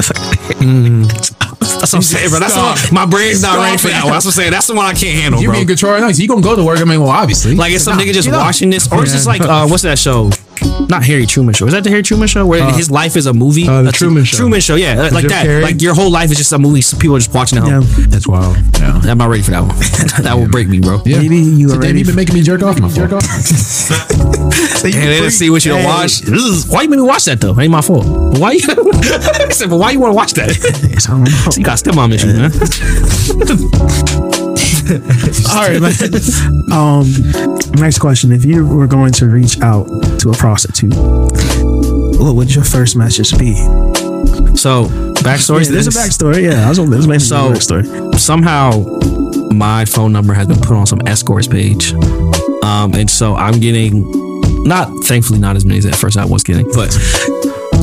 Mm. That's what I'm saying, bro. That's Stop. what, my brain's not Stop ready for that one. That's what I'm saying. That's the one I can't handle, You bro. be in control. Nice. You gonna go to work? I mean, well, obviously. Like it's some Nah, nigga just get up. watching this, or it's just like uh, what's that show? Not Harry Truman Show. Is that the Harry Truman Show where his life is a movie? uh, the That's- Truman Show. Truman Show, yeah, like Jim that. Carrey? Like your whole life is just a movie. So people are just watching it. Yeah. That's wild. I'm not ready for that one. that will break me, bro. Yeah. Maybe you So, are Dave, ready. you been making me jerk off. My jerk off. And they didn't see what you don't Hey. watch. Why you make me watch that though? Ain't my fault. Why you? I said, but why you want to watch that? I don't know. you got stepmom issues, man. All right, man. Um, next question: If you were going to reach out to a prostitute, what would your first message be? So backstory. Yeah, there's a backstory. Yeah, I was on this man. So- backstory. somehow my phone number has been put on some escorts page. Um, and so I'm getting not thankfully not as many as at first I was getting, but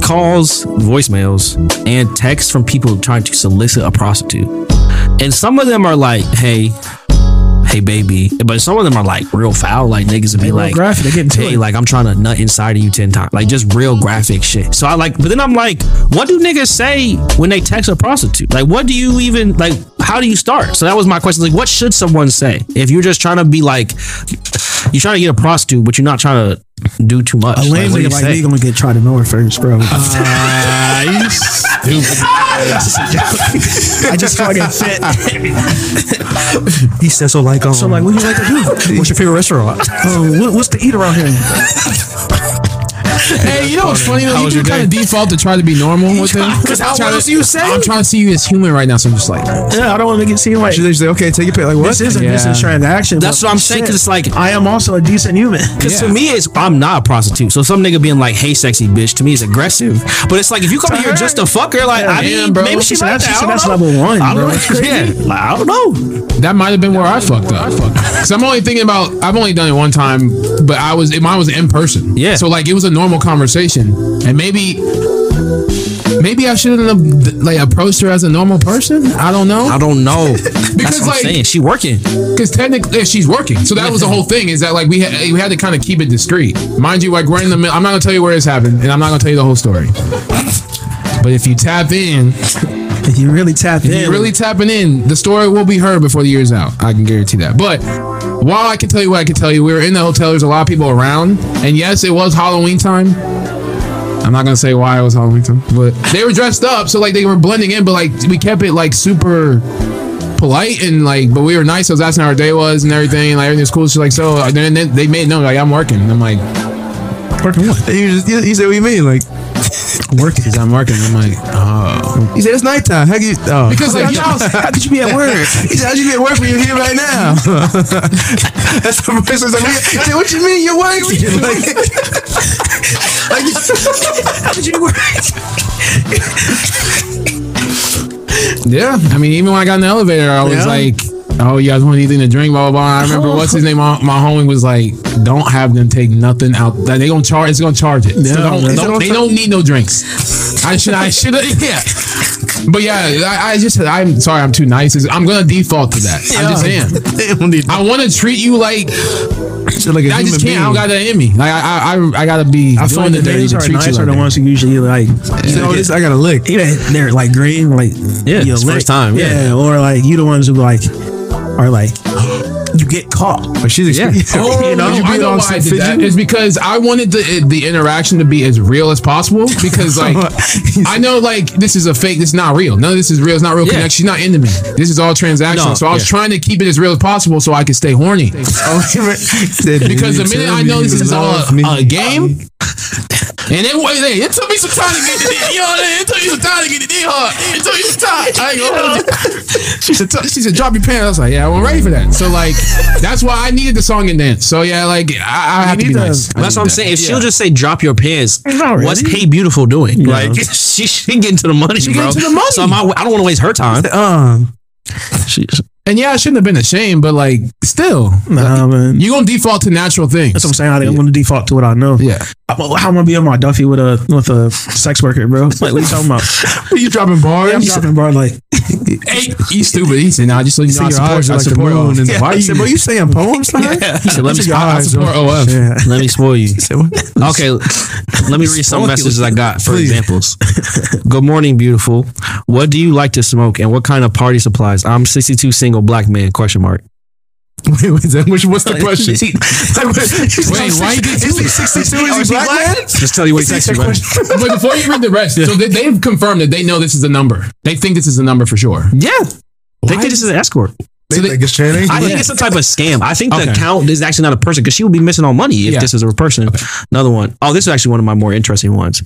calls, voicemails, and texts from people trying to solicit a prostitute. And some of them are like, hey, hey baby. But some of them are like real foul, like niggas would be like graphic, they getting to hey, it. like I'm trying to nut inside of you 10 times. Like just real graphic shit. So I like but then I'm like, what do niggas say when they text a prostitute? Like what do you even like how do you start? So that was my question. Like what should someone say? If you're just trying to be like you're trying to get a prostitute, but you're not trying to do too much. A lame what do like say? me gonna get tried to know her first, bro. I just fucking fit. He said so like um, So like, what do you like to do? what's your favorite restaurant? Oh, what, what's to eat around here? Hey, you know what's funny though? How You do kind of default to try to be normal with them. 'Cause how Try to- else do you say? I'm trying to see you as human right now, so I'm just like, Yeah, I don't want to make it seem like They say, okay, take your pick. Like what? this is a Yeah. business transaction. That's what I'm saying, 'cause shit, it's like- I am also a decent human. Because Yeah. to me, it's I'm not a prostitute. So some nigga being like, "Hey, sexy bitch," to me is aggressive. But it's like if you come here just to fuck her, like I Yeah, mean, bro. maybe she So like that's- that. I don't that's know. level one, I don't know. That's crazy. Yeah, like, I don't know. that might have been where I fucked up. Because I'm only thinking about, I've only done it one time, but I was, mine was in person. Yeah. So like it was a normal conversation. And maybe, maybe I shouldn't have like approached her as a normal person. I don't know. I don't know. Because, That's what like- I'm saying. She working. Because technically, yeah, she's working. So that was the whole thing. Is that like we had we had to kind of keep it discreet, mind you. Like we're in the middle. I'm not gonna tell you where this happened, and I'm not gonna tell you the whole story. But if you tap in, If you really tap in, If you're really tapping in, the story will be heard before the year's out. I can guarantee that. But while I can tell you what I can tell you, we were in the hotel. There's a lot of people around, and yes, it was Halloween time. I'm not gonna say why it was Halloween time, but they were dressed up, so like they were blending in, but like we kept it like super polite and like, but we were nice. I was asking how our day was and everything, and like everything was cool. She's like, so and then then they made no like I'm working. And I'm like, working what? You just you, you said, "What do you mean?" Like working. I'm working. I'm like, oh, he said, "It's nighttime." How you? Oh. because like y'all, How could you be at work? He said, "How'd you be at work when you're here right now?" That's the first like, he said, "What you mean you're working?" Like, like, How did you work? Yeah, I mean, even when I got in the elevator, I was Yeah. like, "Oh, you guys want anything to drink?" Blah blah blah. I remember oh. what's his name. My, my homie was like, "Don't have them take nothing out. They gonna charge. It's gonna charge it. So don't, don't- they don't need no drinks." I should. I should. have Yeah. But yeah, I, I just. I'm sorry. I'm too nice. I'm gonna default to that. I just am. they don't I want to treat you like shit like a I human just can't. being. I don't got that in me. Like I, I, I gotta be I find the the dirty days to are treat nice you are like the ones who usually like You know, this I got to lick. either they're like green, like Yeah, you it's first time, yeah. or like you the ones who like are like you get caught. But she's Yeah. Oh, you know, no, you I know why I did that. It's because I wanted the the interaction to be as real as possible. Because like I know like this is a fake. This is not real. None of this is real. It's not real Yeah. connection. She's not into me. This is all transactional. No, so I was yeah. trying to keep it as real as possible so I could stay horny. Because the minute I know this is all a, a game. And then wait, hey, it took me some time to get the dick. You know what I mean? It took me some time to get the dick hard. It took me some time. I ain't gonna hold you. She said, she said, drop your pants. I was like, yeah, I wasn't ready for that. So like, that's why I needed the song and dance. So yeah, like I, I have to be need nice. I That's need what I'm that. saying. If she'll just say drop your pants, not what's really. Hey Beautiful doing? Like she she getting to the money, She bro. getting to the money. So I'm not, I don't want to waste her time. Um, She, And yeah, I shouldn't have been ashamed, but like, still, Nah, man. you gonna default to natural things. That's what I'm saying. I- I'm gonna default to what I know. Yeah. I'm- How am I be on my Duffy with a with a sex worker, bro? Like, what are you talking about? are you dropping bars? I'm dropping, bro. Like, Hey, he's stupid. He said, "Nah, just so you know, I See your support, eyes I are like the support moon. Yeah. why you, say, bro, you saying poems? to her? he said, let me, your I support OF. yeah. let me spoil you. Say what? Okay, let me read some messages I got for Please. examples. Good morning, beautiful. What do you like to smoke and what kind of party supplies? I'm 62 single black man, question mark. Wait, wait, then which, what's the question? Wait, why you Is he 62? Is he black man? Just tell you what he texted you. But before you read the rest, so they, they've confirmed that they know this is the number. They think this is the number for sure. Yeah. They think this is an escort. They they- think it's Channing. I think it's some type of scam. I think the Okay. account is actually not a person because she would be missing all money if Yeah. this is a person. Another one. Oh, this is actually one of my more interesting ones.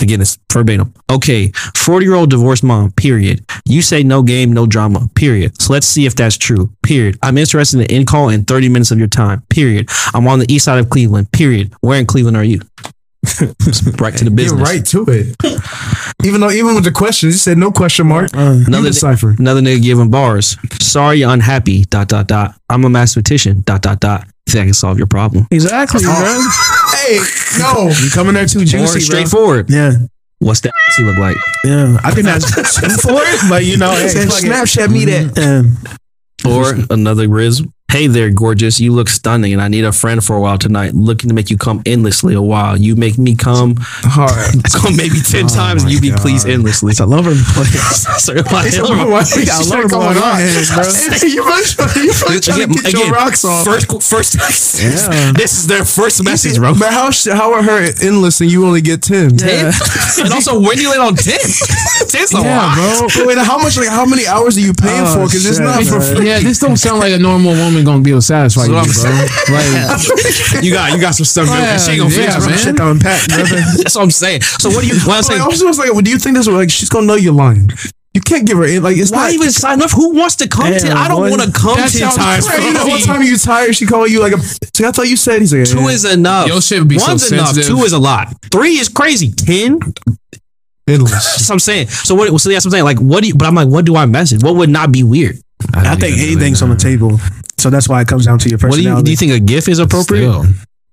Again, it's verbatim. Okay, 40 year old divorced mom, period. You say no game, no drama, period. So let's see if that's true, period. I'm interested in the in call in 30 minutes of your time, period. I'm on the east side of Cleveland, period. Where in Cleveland are you? right to the Get business. right to it. even though, even with the questions, you said no question mark. Uh, another, Another cipher. another nigga giving bars. Sorry you're unhappy, dot, dot, dot. I'm a mathematician, dot, dot, dot. Think I can solve your problem. Exactly, bro. Hey, no. You coming there too Or juicy, bro. straightforward. Yeah, What's that pussy look like? yeah. I think that's for it, but you know, hey, Said fuck it. Snapchat me that. Mm-hmm. Yeah. Or another Riz. Hey there, gorgeous. You look stunning, and I need a friend for a while tonight. Looking to make you come endlessly a while. You make me come, Hard. come maybe ten Oh times, and you be God. pleased endlessly. It's a lover place. So, like, we got a lot going on here, bro. you better, you better try to Again, get your rocks off. First, first. Yeah. This is their first message, bro. But how how are her endless and you only get ten? Ten? and also, when you land on ten, ten's a lot. bro. Wait, how much? Like, how many hours are you paying Oh, for? Because it's shit, not for man. free. Yeah, this don't sound like a normal woman gonna be able to satisfy you, bro. That's what Like, You got, you got some stuff. Yeah, she ain't gonna yeah, fix, man. man. Shit to unpack. That's what I'm saying. So what do you? What I'm Like. I was just like, well, do you think this? Like, she's gonna know you're lying. You can't give her in. Like, it's Why not even sign up? Who wants to come? Damn, ten? I don't want to come to ten times. crazy. You know, bro. one time you tired, she called you like a. See, I thought you said he's like Two is enough. Your shit would be so enough. sensitive. Two is a lot. Three is crazy. Ten. endless. That's what I'm saying. So what? So that's what I'm saying. Like, what do you? But I'm like, what do I message? What would not be weird? I think anything's on the table, so that's why it comes down to your What do personality. you? Do you think a GIF is appropriate? Still.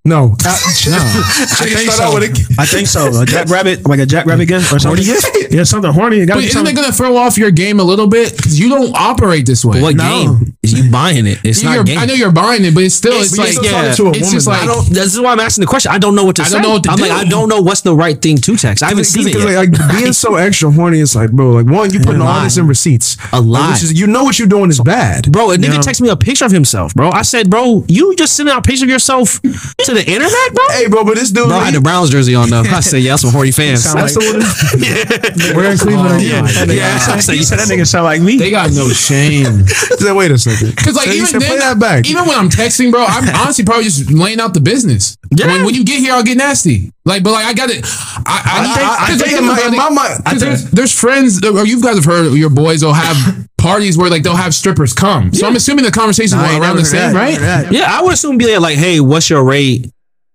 No. Uh, no. I think so. I think so. A jackrabbit, like a jackrabbit gun or something. Yeah, something horny. It But isn't it gonna throw off your game a little bit? Because you don't operate this way. What No. game is you buying it? It's You're- not game. I know you're buying it, but it's still It's- it's, like yeah, to a it's woman, just like I don't. This is why I'm asking the question. I don't know what to I say. don't know what to I'm do. like, I don't know what's the right thing to text. I haven't seen it Because yet. like, like being so extra horny, it's like, bro, like one, you putting all this in receipts. A Like, lie. which is, you know what you're doing is bad. Bro, a nigga text me a picture of himself, bro. I said, bro, you just sending out a picture of yourself to the internet, bro? Hey, bro, but this dude, Bro, I had the Browns jersey on though. I said, yeah, that's some horny fans. Sound that's like- the one. Where in Cleveland are you? yeah. That Yeah, I said- you said that nigga sound like me. they got no shame. Said, Wait a second. Because like So he even said, then, that back. even when I'm texting, bro, I'm honestly probably just laying out the business. Yeah. When, when you get here, I'll get nasty. Like, but like I got it. I, I, I- I cause think think in my- about in my mind- I 'cause think- there's, there's friends, or you guys have heard your boys will have parties where like they'll have strippers come. So I'm assuming the conversation Nah, I is ain't around never the heard same, that. right? Never heard that. Yeah, I would assume be like, hey, what's your rate?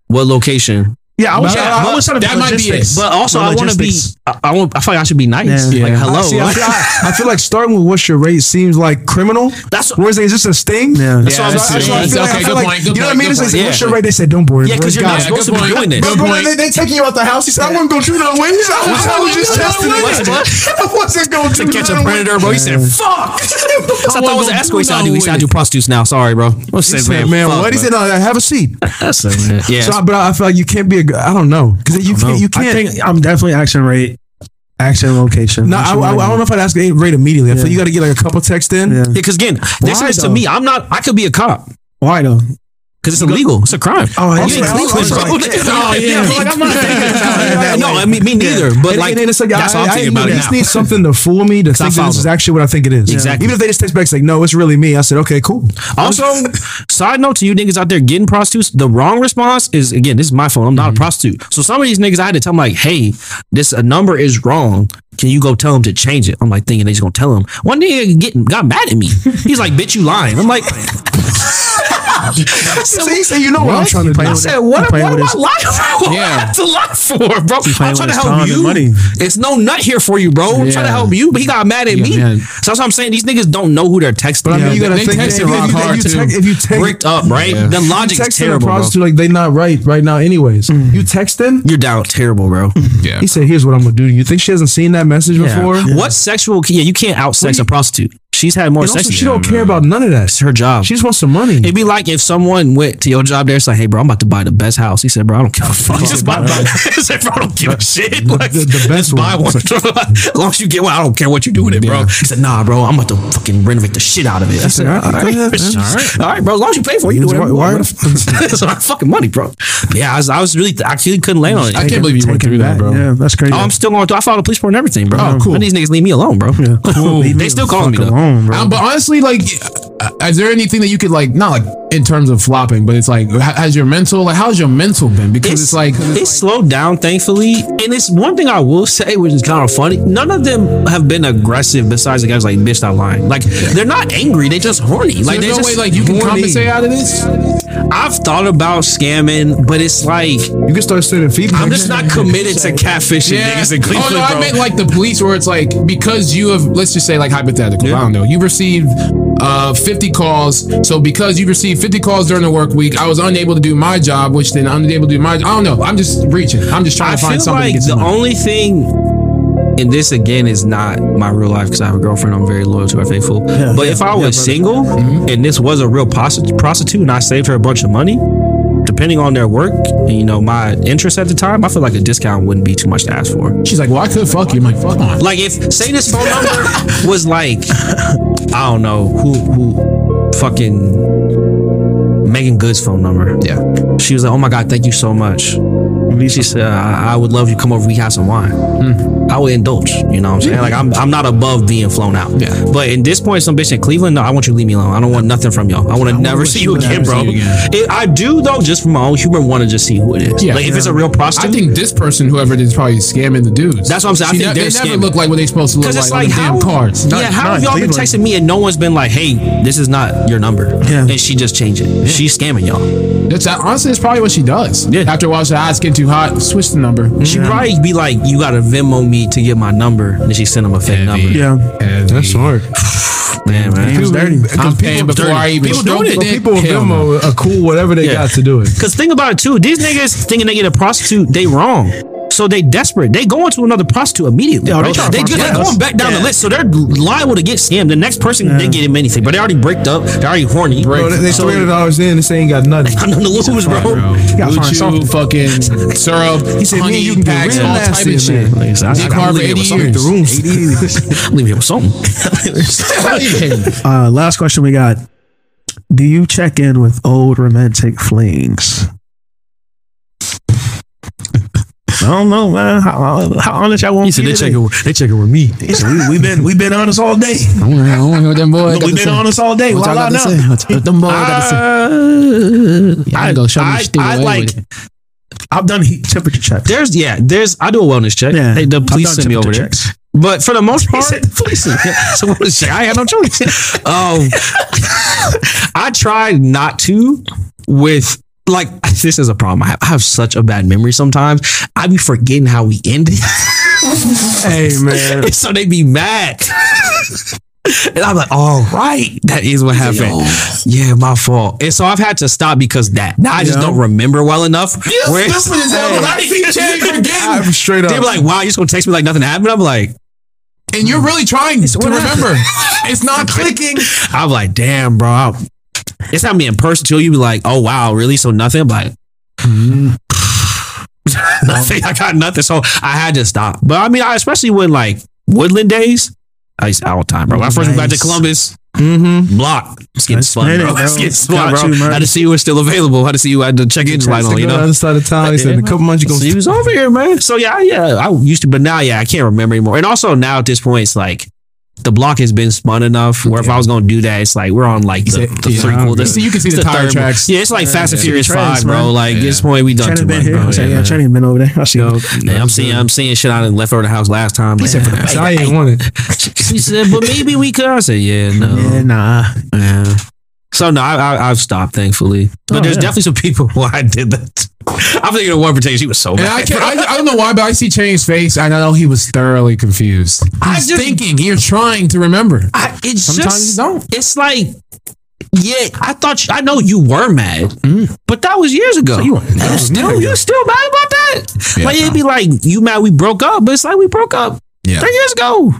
What location? Yeah, I was. But, I was trying to that might be it. But also, I want to be. I, I, want, I feel like I should be nice. Yeah. Like, hello. I, see, I, feel, I, I feel like starting with what's your rate seems like criminal. That's- whereas it's just a sting. Yeah. That's Yeah, what I'm that's saying. true. I feel like, Okay, I feel good like- point, good you know what I mean? It's like, point. what's your rate? They said, don't worry. Yeah, because you're not supposed to be doing this. Good they, they taking you out the house. He said, I wasn't going to do no wings. I was, just testing it. What? I wasn't going To catch a predator, bro. He said, fuck. I thought it was an escort. He said, I do. He said, I do prostitutes now. Sorry, bro. I He said, man, what? He said, have a seat. That's it, man. Yeah. So, but I feel like you can't be a. g- I don't know because you can't. You I can't. think I'm definitely action rate, action location. No, I, I, I don't know if I'd ask rate immediately. I feel you got to get like a couple texts in. Yeah. because again, this is to me. I'm not. I could be a cop Why though? Because it's illegal. It's a crime. Oh, also- ain't also Cleveland, bro. like- Oh, oh yeah. Like, I'm not that No. I mean me neither. But And, like, and it's like that's I, how I'm I, thinking I about it least now. need something to fool me to think that this is actually what I think it is. Exactly. Even if they just text back it's like, no, it's really me. I said, okay, cool. Also, side note to you niggas out there getting prostitutes, the wrong response is again, this is my phone. I'm not a mm-hmm. prostitute. So some of these niggas I had to tell them like, hey, this a number is wrong. Can you go tell them to change it? I'm like thinking they just gonna tell him. One nigga get, got mad at me. He's like, bitch, you lying. I'm like, So he said, you know what, I'm trying to do. I said, what, what playing am with I lying for? What Yeah. I have to lie for, bro? I'm trying to help you. money. It's no nut here for you, bro. I'm trying to help you, but he got mad at Yeah, me. man. So that's what I'm saying. These niggas don't know who they're texting. But I mean, you gotta they think texted if rock hard, if you too. if you text bricked up, right? Yeah. The logic's texting a terrible, bro. prostitute like they not right right now. Anyways, mm. you texting. You're down terrible, bro. Yeah. He said, "Here's what I'm gonna do." You think she hasn't seen that message before? What sexual? Yeah, you can't outsex a prostitute. She's had more And sex. also, than she you. don't care about none of that. It's her job. She just wants some money. It'd be like if someone went to your job there, it's like, hey, bro, I'm about to buy the best house. He said, bro, I don't give a fuck. Just buy, buy. He said, bro, I don't give a shit. Like, the- the best just buy one. one. as long as you get one, I don't care what you do with it, bro. He said, nah, bro, I'm about to fucking renovate the shit out of it. I said, all right, go ahead, man. all right, all right, bro. As long as you pay for it, you do Why- whatever you why want. bro. It's our fucking money, bro. Yeah, I was, I was really, I actually couldn't land on it. I can't believe you went through that, bro. Yeah, that's crazy. Oh, I'm still going through. I filed a police report and everything, bro. Oh, cool. And these niggas leave me alone, bro. Leave They still calling me fuck though. bro. Um, but honestly, like, uh, is there anything that you could like, not like in terms of flopping, but it's like, has your mental, like, how's your mental been? Because it's, like, it's slowed down, thankfully. And it's one thing I will say, which is kind of funny. None of them have been aggressive. Besides the guys like bitch, stop lying. Like they're not angry. They just horny. Like there's no just way like you can horny. compensate out of this. I've thought about scamming, but it's like You can start sending feedback. I'm just not committed to catfishing niggas in Cleveland, oh no, bro. I meant like the police, where it's like because you have, let's just say like hypothetical. I don't know. You received uh 50 calls, so because you received 50 calls during the work week, I was unable to do my job, which then I'm unable to do my. I don't know. I'm just reaching. I'm just trying I to find feel something. to like get the money. only thing, and this again is not my real life because I have a girlfriend. I'm very loyal to her, faithful. but if I was single and this was a real prostitute and I saved her a bunch of money, depending on their work and you know my interest at the time, I feel like a discount wouldn't be too much to ask for. She's like, well, I could fuck you. I'm like, fuck on. Like if say this phone number was like I don't know who who fucking Meagan Good's phone number. Yeah. She was like, "Oh my god, thank you so much." She said, "I, I would love you to come over. We have some wine." I would indulge. You know what I'm saying? Like I'm, I'm not above being flown out. Yeah. But in this point, some bitch in Cleveland, no, I want you to leave me alone. I don't want nothing from y'all. I want to never see you again, bro. you again. It, I do though, just from my own humor, want to just see who it is. Yeah. like if it's a real prostitute, I think this person, whoever it is, probably scamming the dudes. That's what I'm saying. I She think ne- they're they never scamming. look like what they're supposed to look Because like it's on like the how, damn cards. yeah, how not have y'all been Cleveland. texting me and no one's been like, "Hey, this is not your number," Yeah. and she just changed it. She's scamming y'all. That's honestly, that's probably what she does. Yeah. After a while, like, "Ah, it's getting too hot. Switch the number. She'd probably be like, "You got to Venmo me to get my number," and then she send him a fake number. yeah. That's hard. Damn, man. Game's dirty. I'm paying before dirty. I even People stroke doing it. it. People with Hell no. Venmo are cool, whatever they Yeah. got to do it. Cause think about it too. These niggas thinking they get a prostitute, they wrong. So they desperate. They go into another prostitute immediately. Yeah, bro. they try they find just something going back down the list. So they're liable to get scammed. The next person they get him anything, but they already bricked up. They're already horny. Bro, they, they So- three hundred dollars in. This ain't got nothing. I'm on the lose, bro. You gotta find BlueChew, something. fucking syrup, He said, honey "Me, you can get packs, all type of in shit. there." Like, so I- Dick I'm hard for leaving 80 with something. years. I'm leaving here with something. Uh, last question we got. Do you check in with old romantic flings? I don't know, man. How, how honest y'all want He said they to check it. They check it with me. He said, we, we've been we've been honest all day. I want to hear what them boys got We've been say. honest all day. What y'all got to say? What what them boys got to say? I, I go show me I, I like. I've done heat temperature checks. There's yeah. There's I do a wellness check. Yeah, Hey, the police send me over temperature there. But for the most part, police send- so what is I had no choice. Um, I try not to with like this is a problem. I have, I have such a bad memory sometimes. I be forgetting how we ended. Hey man, so they be mad. And I'm like, all right, that is what happened. Yeah, my fault. And so I've had to stop because that. Now I just Yeah. don't remember well enough. Where- Stupid as hell. How do you keep forgetting? I'm straight up. They be like, wow, you're just gonna text me like nothing happened? I'm like, And you're really trying to remember. It's not clicking. I'm like, damn, bro. I- It's not me in person too. You be like, oh wow, really? So nothing. I'm like, nothing. I got nothing. So I had to stop. But I mean, I, especially when like Woodland days, I used all the time, bro. When I first moved back to Nice. Columbus, mm-hmm. block. It's getting bro. It's getting bro. you, man. had to see you was still available. Had to see you had the check-in light on. You know. other side of town. He said in a couple months you So gonna he was over here, man. So yeah, yeah, I used to, but now, yeah, I can't remember anymore. And also now at this point, it's like the block has been spun enough where if I was gonna do that, it's like we're on like the, said- the yeah. prequel. You This- you can see it's the tire third tracks. Yeah, it's like Fast and yeah. Furious Five, bro. man. Like Yeah. this point, we done Channing too much, here. bro. Said, Yeah, yeah, man. Been over there. I see. Yo, Yeah, I'm seeing, I'm seeing shit I done left over the house last time. He said for the I ain't want it. She said, but maybe we could. I said, yeah, no. Yeah, nah. Yeah. So no, I, I, I've stopped, thankfully. But Oh, there's yeah. definitely some people who I did that. I'm thinking of one particular. She was so mad. I, can't, I, I don't know why, but I see Chain's face. and I know he was thoroughly confused. I He's just- thinking. You're trying to remember. I, it's Sometimes just, you don't. It's like, yeah, I thought you, I know you were mad, mm. but that was years ago. you were- you still you still mad about that? Yeah. like it'd be like you mad we broke up, but it's like we broke up Yeah. three years ago.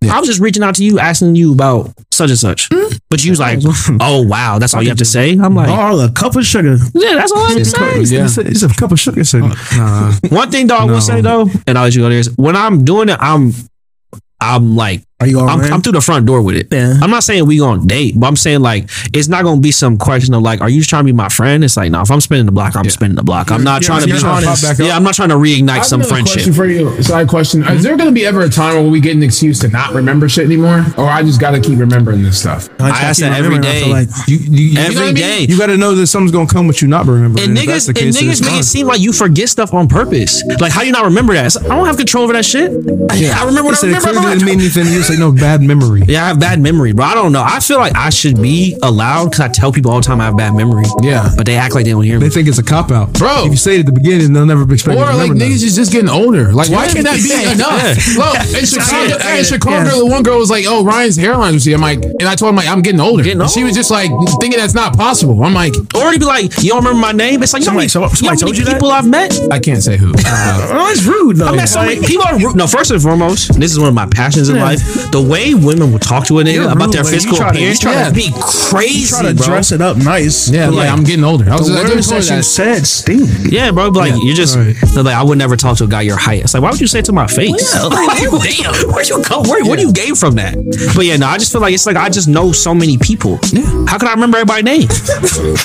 Yeah. I was just reaching out to you, asking you about such and such, mm. But you was like, "Oh wow, that's all you have to say." I'm like, Oh, a cup of sugar. "Yeah, that's all I have to say." Yeah. It's, a, it's a cup of sugar. Said, nah. One thing, though, I No. will say though, and I'll let you go there is when I'm doing it, I'm, I'm like, Are you all I'm, right? I'm through the front door with it. Yeah. I'm not saying we gonna date, but I'm saying like it's not gonna be some question of like, are you just trying to be my friend? It's like, no, if I'm spinning the block, I'm spinning the block. I'm not Yeah, trying to be trying to pop back up. Yeah, I'm not trying to reignite some I have another friendship. Question for you, side question: Is mm-hmm. there going to be ever a time where we get an excuse to not remember shit anymore, or I just got to keep remembering this stuff? I I ask keep that every remembering, I day. feel Like, You, you, you, Every know what I mean? day. you got to know that something's gonna come with you not remembering. And if that's niggas, the and case, niggas make it seem like you forget stuff on purpose. Like, how do you not remember that? Like, I don't have control over that shit. I remember what I said it remember. clearly I didn't mean anything. You just no bad memory. Yeah, I have bad memory, bro. I don't know. I feel like I should be allowed because I tell people all the time I have bad memory. Yeah. But they act like they don't hear me. They think it's a cop out, Bro. If you say it at the beginning, they'll never expect you Or to like niggas nothing. is just getting older. Like, why can't that be enough? Look, in Chicago, in Chicago, the one girl was like, "Oh, Ryan's hairline was here." I'm like, and I told him like, "I'm getting older." Getting And she was just like thinking that's not possible. I'm like, Or to be like, you don't remember my name? It's like, you know Somebody- somebody you know told many you that? people I've met? I can't say who. Uh, oh, it's rude though. I met so many people are rude. No, first and foremost, this is one of my passions in Yeah. life. The way women will talk to a nigga You're about rude, their man. You physical try to- you appearance try to- be crazy, try to bro. dress it up nice. yeah, but, like I'm getting older. I was the I told words that you said sting. Yeah, bro. But like, you're just Right. like, I would never talk to a guy your height. It's like, why would you say it to my face? like, damn, where you come? Where, What do you gain from that? But yeah, no, I just feel like it's like I just know so many people. Yeah. How could I remember everybody's name?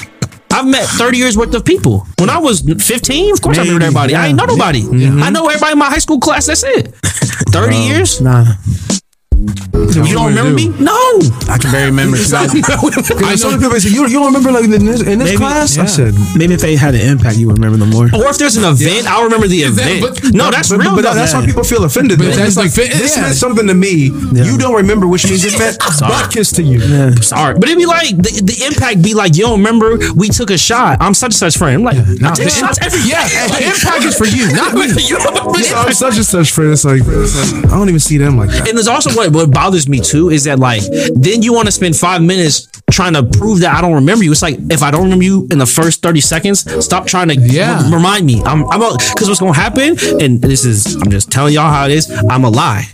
I've met 30 years worth of people. When I was 15, of course I remember Maybe, everybody. I ain't know yeah. nobody. Mm-hmm. I know everybody in my high school class. That's it. 30 years? Nah. You don't remember me? No. I can barely remember. 'cause I, I some people say you, you don't remember like in this, in this Maybe, class. I said maybe if they had an impact, you would remember them more. Or if there's an event, I'll remember the event. but- no, that's but, real. but though. that's why people feel offended. But that's It's like- this yeah. meant something to me. You don't remember, which means it meant butt kiss to you. Sorry, but it'd be like the, the impact be like, you don't remember we took a shot. I'm such and such friend. I'm like, I take shots im- every yeah, day. the impact is for you, not me. Don't I'm such and such friend. It's like, I don't even see them like that. And there's also what what bothers me too is that like then you want to spend five minutes trying to prove that I don't remember you. It's like if I don't remember you in the first thirty seconds, stop trying to Yeah. r- remind me. I'm I'm because what's gonna happen, and this is I'm just telling y'all how it is. I'm a lie.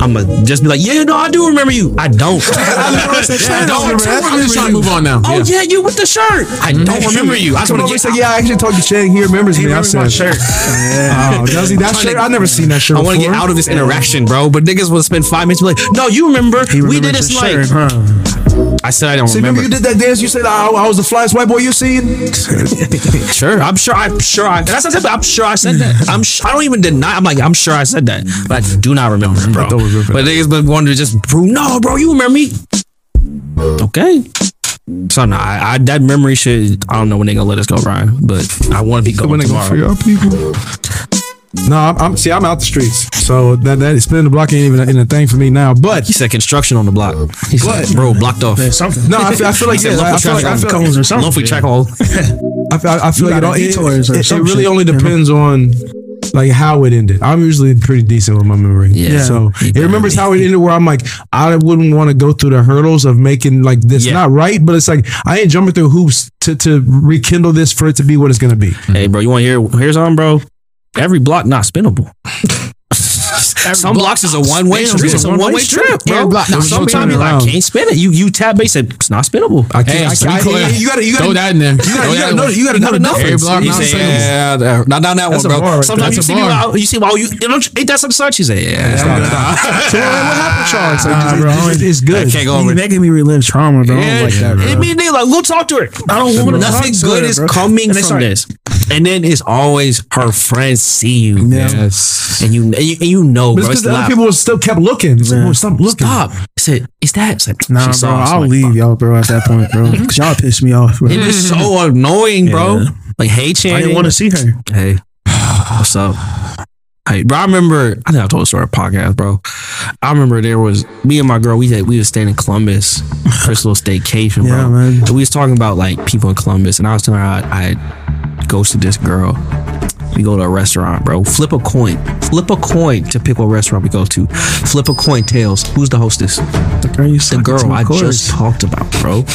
I'm gonna just be like, yeah, no, I do remember you. I don't. I don't. I'm just trying to move on now. Oh Yeah. yeah, you with the shirt. I don't mm-hmm. remember you. I to Somebody get. said, "Yeah, I actually talked to Chad. He remembers me." I said, my shirt. "Oh, does he that shirt? I've never seen that shirt. I want to get out of this interaction, bro. But niggas will spend five minutes be like, no, you remember? He we did this the like. shirt, huh? I said I don't See, remember. remember you did that dance? You said I, I was the flyest white boy you seen. Sure, I'm sure. I'm sure. I, that's not. I'm sure I said that. I'm. Sh- I don't even deny. I'm like. I'm sure I said that, but I do not remember, bro. remember. But niggas been wanting to just prove. No, bro, you remember me? Okay. So no, I, I that memory should. I don't know when they gonna let us go, Ryan. But I want to be going when they go tomorrow. for y'all people. No, I'm, I'm see. I'm out the streets, so that that spinning the block ain't even a, a thing for me now. But He said construction on the block. Uh, he said, bro, blocked off. There's something. no, I feel, I feel like yeah, local I feel like I traffic feel, cones or something. Monthly track all. I feel, I feel like it, all, it, or it, it really only you know? depends on like how it ended. I'm usually pretty decent with my memory. Yeah. So You it remembers how it ended where I'm like, I wouldn't want to go through the hurdles of making like this Yeah. not right, but it's like I ain't jumping through hoops to to rekindle this for it to be what it's gonna be. Hey, bro, you want to hear? Here's on, bro. Every block not spinnable. Some blocks is a one way street. It's a one way trip, bro. Every block- no, Sometimes you like can't spin it. You you tap base said it's not spinnable. I can't. I, I- can't- I- you gotta you gotta that in there. you gotta, you gotta know you gotta know the Every block not spinnable. yeah, not down that one, bro. Sometimes you see me, you see, well, you, ain't that some such? He said, yeah. So what happened, Charles? It's- I good. can't go You over it. making me relive trauma, bro. I don't like that, bro. It mean they like, go talk to her. I don't want to Nothing good is coming from this. And then it's always her friends see you. Yeah. Yes. And you, and you, and you know, But bro. it's It's because the other loud. people still kept looking. It's like, Yeah. "Boy, stop looking. Stop. I said, is that? It's like, Nah, bro. I'm I'll like, leave y'all, bro. At that point, bro, because y'all pissed me off. Bro. It is so annoying, bro. Yeah. Like, hey, I didn't want to see her. Hey, what's up? Hey, bro, I remember. I think I told a story on podcast, bro. I remember there was me and my girl. We had we was staying in Columbus, first little staycation, bro. Yeah, man. And we was talking about like people in Columbus, and I was telling her I, I ghosted this girl. We go to a restaurant, bro. Flip a coin. Flip a coin to pick what restaurant we go to. Flip a coin. Tails. Who's the hostess? The girl, you The girl I course. just talked about, bro.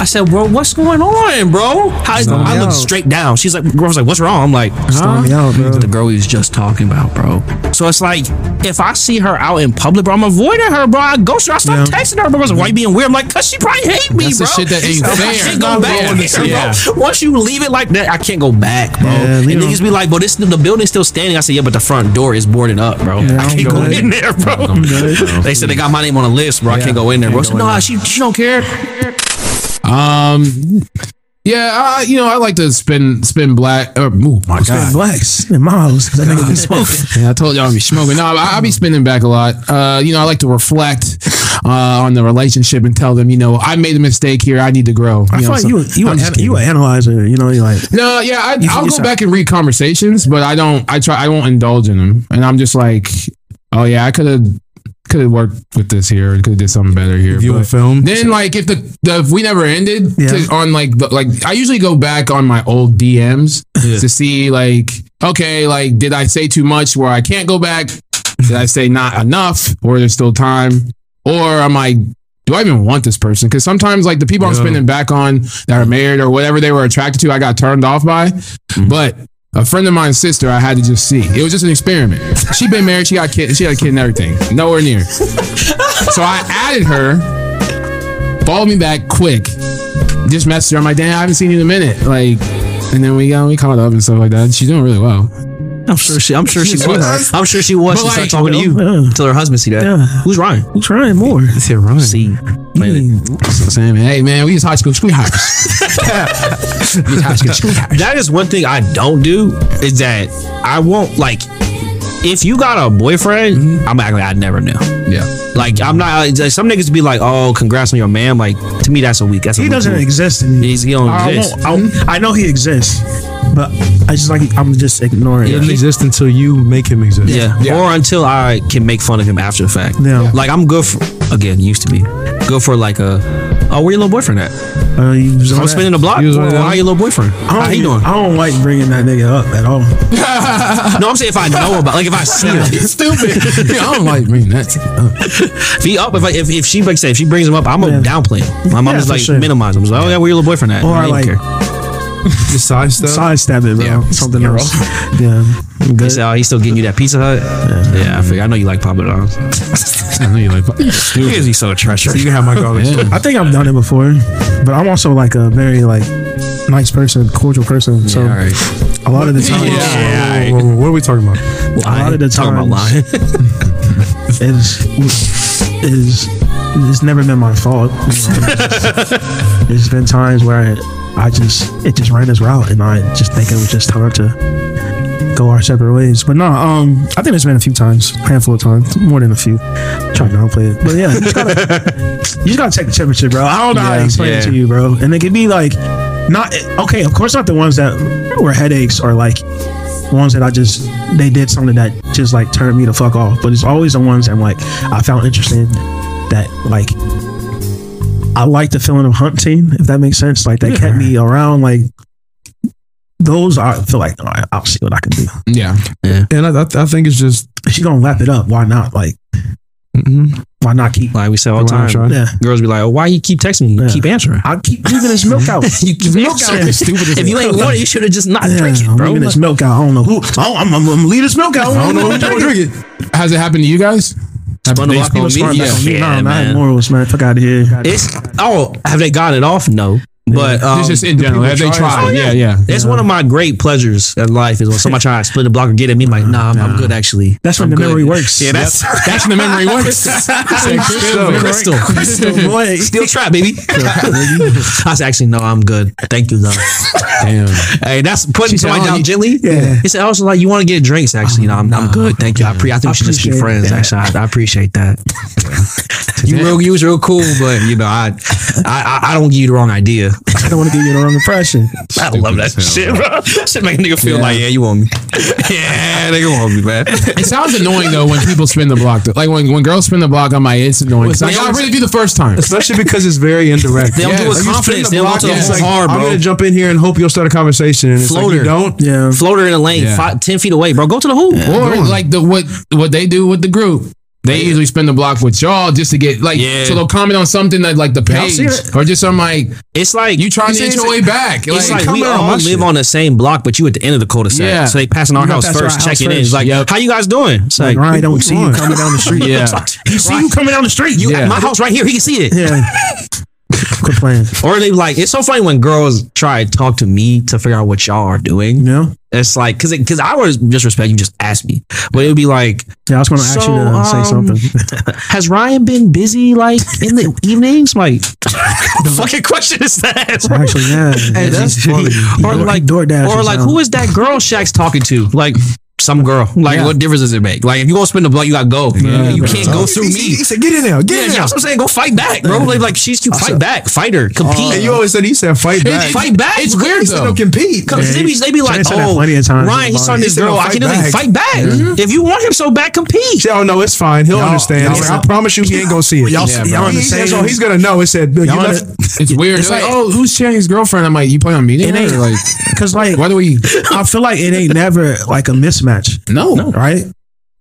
I said, bro, what's going on, bro? How is, I me look out. straight down. She's like, girl was like, what's wrong? I'm like, Storm me out, bro. the girl we was just talking about, bro. So it's like, if I see her out in public, bro, I'm avoiding her, bro. I ghost her. I start Yeah. texting her, bro. I was like, why you being weird? I'm like, cause she probably hate me, That's the bro. shit that ain't I can't oh, go back Yeah. here, Yeah. bro. Once you leave it like that, I can't go back, bro. Yeah, and niggas be like, bro, this the building's still standing. I said, yeah, but the front door is boarded up, bro. Yeah, I can't go good. in there, bro. They said they got my name on a list, bro. I can't go in there, bro. I said, no, she, she don't care. Um. Yeah, I, you know, I like to spin spin black. Or, oh my Spend god! blacks in miles. That nigga been smoking. Yeah, I told y'all I'd be smoking. No, I, I be spinning back a lot. Uh, you know, I like to reflect uh, on the relationship and tell them, you know, I made a mistake here. I need to grow. I You feel know, like so- you you I'm an, just you kidding. an analyzer. You know, you like No, yeah, I, You- I'll you go sound- back and read conversations, but I don't. I try. I won't indulge in them, and I'm just like, oh yeah, I could have could have worked with this here. Could have did something better here. View a film. Then like if the, the if we never ended Yeah. to, on like the, like I usually go back on my old DMs to see like okay like did I say too much where I can't go back? Did I say not enough or there's still time? Or I'm like do I even want this person? Because sometimes like the people I'm spending back on that are married or whatever they were attracted to, I got turned off by. Mm-hmm. But a friend of mine's sister, I had to just see. It was just an experiment. She'd been married, she got kid, she had a kid and everything. Nowhere near. So I added her, followed me back quick. Just messaged her. I'm like, damn, I haven't seen you in a minute. Like, and then we got we caught up and stuff like that. She's doing really well. I'm sure she. I'm sure she was. I'm sure she was. But She like- started talking to you Yeah. until her husband see that. Yeah. Who's Ryan? I'm trying more. It's here, Ryan. See, I'm saying, man, hey man, we just high school sweethearts. high school sweethearts. That is one thing I don't do is that I won't like. If you got a boyfriend, mm-hmm. I'm acting like I never knew. Yeah. Like I'm not. Like, some niggas be like, "Oh, congrats on your man." Like to me, that's a weak. That's a He doesn't move. exist. In He's, he don't I, exist. I, I know he exists, but I just like I'm just ignoring He it. doesn't exist until you make him exist. Yeah. Yeah. Or until I can make fun of him after the fact. Yeah. Like I'm good for again, used to be. Good for like a Oh, where your little boyfriend at? Uh, he was on I'm that. spinning the block. He was Well, on that. How your little boyfriend? I How don't, he doing? I don't like bringing that nigga up at all. No, I'm saying if I know about, like if I see him, Stupid. I don't like bringing that. to- if he up, if I, if, if she like say if she brings him up, I'm gonna Yeah. downplay him. My mom Yeah, is for like sure. minimize him. She's like, oh yeah, where your little boyfriend at? Or I don't like- care. Just side stuff. Sidestep it, bro. Yeah. Something You're else. Yeah. I'm good. say, oh, he's still getting you that Pizza Hut. Yeah, I figure. I know you like Papa John's. Uh, I know you like. Because he's so treacherous. You can have my garlic. Yeah. I think I've done it before, but I'm also like a very like nice person, cordial person. So Yeah, all right. a lot of the time, Yeah. Whoa, whoa, whoa, what are we talking about? a lot of the Talking about times lying. is is it's never been my fault. There's been times where I just it just ran its route, and I just think it was just time to go our separate ways. But no, um, I think it's been a few times, handful of times, more than a few. Try to downplay it, but yeah, you just gotta, you just gotta check the temperature, bro. I don't know how to Yeah, explain it to you, bro. And it could be like not okay. Of course, not the ones that were headaches or like ones that I just they did something that just like turned me the fuck off. But it's always the ones that like I found interesting that like I like the feeling of hunting, if that makes sense. Like they kept me around. Like those I feel like all right, I'll see what I can do. Yeah. Yeah. And I, I, I think it's just If she gonna wrap it up, why not? Like mm-hmm. why not keep? Like we say all the Go on, time. Sean. Yeah, Girls be like, oh, why you keep texting me? You Yeah. keep answering. I keep leaving this milk out. You keep milk answering. out. Stupid If you ain't want it, you should have just not Yeah, drink it, I'm bro. leaving this milk out. I don't know who. Oh, I'm, I'm, I'm gonna this milk out. I don't know who drink it. Has it happened to you guys? Have Spun the they block spun on me? me? Back on me. Yeah, Nah, nah, I had man. morals, man. Fuck out of here. It's oh, have they gotten it off? No, but um, It's just in general. people Have they try tried? it. Yeah, yeah. it's one of my great pleasures in life is when somebody try to split the block or get at me. Like, nah, I'm, I'm good actually. That's when I'm the good. memory works. Yeah, that's That's when the memory works. crystal, crystal, Crystal, boy. still trap, baby. I was actually no, I'm good. Thank you, though. Damn. Hey, that's putting said, somebody oh, down you- gently. Yeah. He said, also like you want to get drinks. Actually, no, I'm, I'm good. Thank you. I, pre- I think we should just be friends. Actually, I, I appreciate that. you real, you was real cool, but you know, I, I, I- I don't give you the wrong idea. I don't want to give you the wrong impression. I love that hell, shit, bro. Shit make a nigga feel Yeah. like, yeah, you want me. yeah, nigga want me, man. It sounds annoying though when people spin the block. Like when, when girls spin the block, I'm like, it's annoying. Well, Like, I sometimes- really do the first time. especially because it's very indirect. They don't do it Yes. with You confidence. the They don't block, go to it's the like, hard, I'm gonna jump in here and hope you'll start a conversation. And it's like Floater. you don't. Yeah. Floater in the lane, Yeah. five, 10 feet away, bro. Go to the hoop. Or like the what what they do with the group. They usually spin the block with y'all just to get like Yeah. so they'll comment on something that like the I've page it. or just some like It's like you trying to inch your way back. It's Like, like we comment on all live shit. on the same block, but you at the end of the cul-de-sac. Yeah. So they passing our house pass first, our house checking in. It's like, Yep. how you guys doing? It's like, Ryan don't see you you coming down the street. Yeah. He see you coming down the street. you, Yeah. my house right here. He can see it. Yeah. Quit playing. Or they like, it's so funny when girls try to talk to me to figure out what y'all are doing. You know? It's like, cause, it, cause I would just respect you, just ask me. But it would be like, Yeah, I was going to ask you to uh, say um, something. has Ryan been busy like in the evenings? Like, the fucking question is that? Actually, yeah. Hey, that's funny. Or like, DoorDash or or like, who is that girl Shaq's talking to? Like, some girl. Like, Yeah. what difference does it make? Like, if you gonna spend the block, you gotta go. you can't go oh, through He, me. he said, "Get in there, get yeah, in there." that's what I'm saying. Go fight back, bro. Like, like she's you fight back, fighter, oh, compete, And you always said he said fight back. fight back. It's weird He said though. don't compete. Cause they be, they be like, said oh, plenty of times. Ryan, he's He this said girl. I can fight only back. fight back. Mm-hmm. If you want him so bad, compete. Say, oh no, it's fine. He'll Y'all- understand. y'all- I promise you, he ain't gonna see it. Y'all- Yeah, y'all bro. on the He- same- that's all he's gonna know. It said, you Y'all on left, It's weird. It's It's like, oh, who's Shannon's girlfriend? I'm like, you play on meeting It ain't- like, Because, like, why do we? I feel like it ain't never like a mismatch, No, right?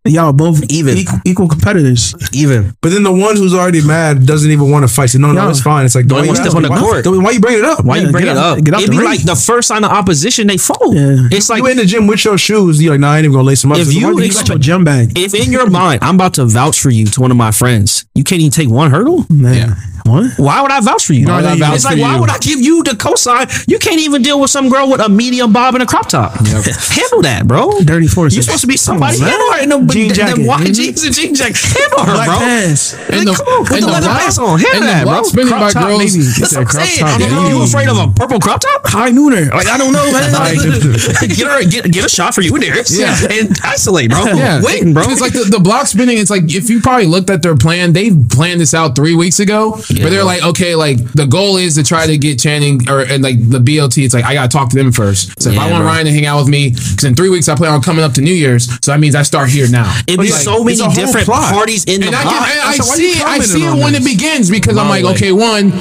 Y'all both Even. equal, equal competitors. Even But then the one who's already mad doesn't even want to fight. Say, no, no, it's fine. It's like, Don't why even step on the asking? court. Why, why you bring it up? why Yeah, you bring get it up? get It'd be ring. like the first sign of opposition, they fold. Yeah. It's like you in the gym with your shoes. You're like, nah, I ain't even gonna lace them up. If So you why You got your gym bag. if in your mind I'm about to vouch for you to one of my friends, you can't even take one hurdle. Man. Yeah. What? Why would I vouch for you? Why would I vouch it's like for why would I give you the cosign? You can't even deal with some girl with a medium bob and a crop top. Handle that, bro. Dirty forces. You're supposed to be somebody. On, Handle her in them, Jean jacket. white Mhm. jeans and jean jacket. Handle her, Black bro. pants. Like, come on, put the leather block- pants on. Handle and that, bro. spinning Crop by top, girls. maybe. That's what I'm saying. top, yeah. you afraid of a purple crop top? High nooner. Like, I don't know, man. Like, get her, get, get a shot for you in there. Yeah. and isolate, bro. Yeah, waiting, bro. It's like the, the block spinning. It's like if you probably looked at their plan, they've planned this out three weeks ago. Where they're like, okay, like the goal is to try to get Channing or and like the BLT. It's like I gotta talk to them first. So if I want bro. Ryan to hang out with me, because in three weeks I plan on coming up to New Year's, so that means I start here now. It'd be But it's so many it's a whole different plot. parties in the And I, block. can, and I So see I see it when this? it begins because I'm like, way. okay, one,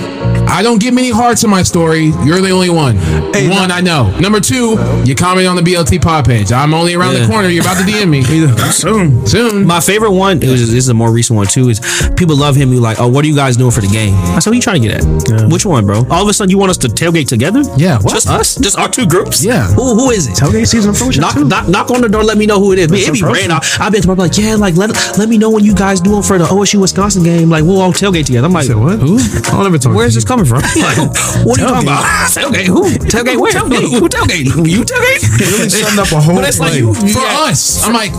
I don't get many hearts in my story. You're the only one. one, I know. Number two, you comment on the BLT pod page. I'm only around Yeah. the corner. You're about to DM me. Soon. Soon. My favorite one, it was this is a more recent one too, is people love him. You like, oh, what are you guys doing for the game? I said, what are you trying to get at? Which one, bro? All of a sudden, you want us to tailgate together? Yeah, what? just us, just our two groups. Yeah. who who is it? Tailgate season approaching Knock, knock, knock on the door. Let me know who it is. It be approaching. rain. I, I've been to like, yeah, like let let me know when you guys doing for the OSU Wisconsin game. Like we'll all tailgate together. I'm like, Said what? Who? I don't ever talk. Where's this coming from? Like, what are you talking about? Tailgate? Who? Tailgate? Where? Tailgate? Who tailgate? You tailgate? Really summed up a whole But it's like play. you, For yeah. us. I'm like,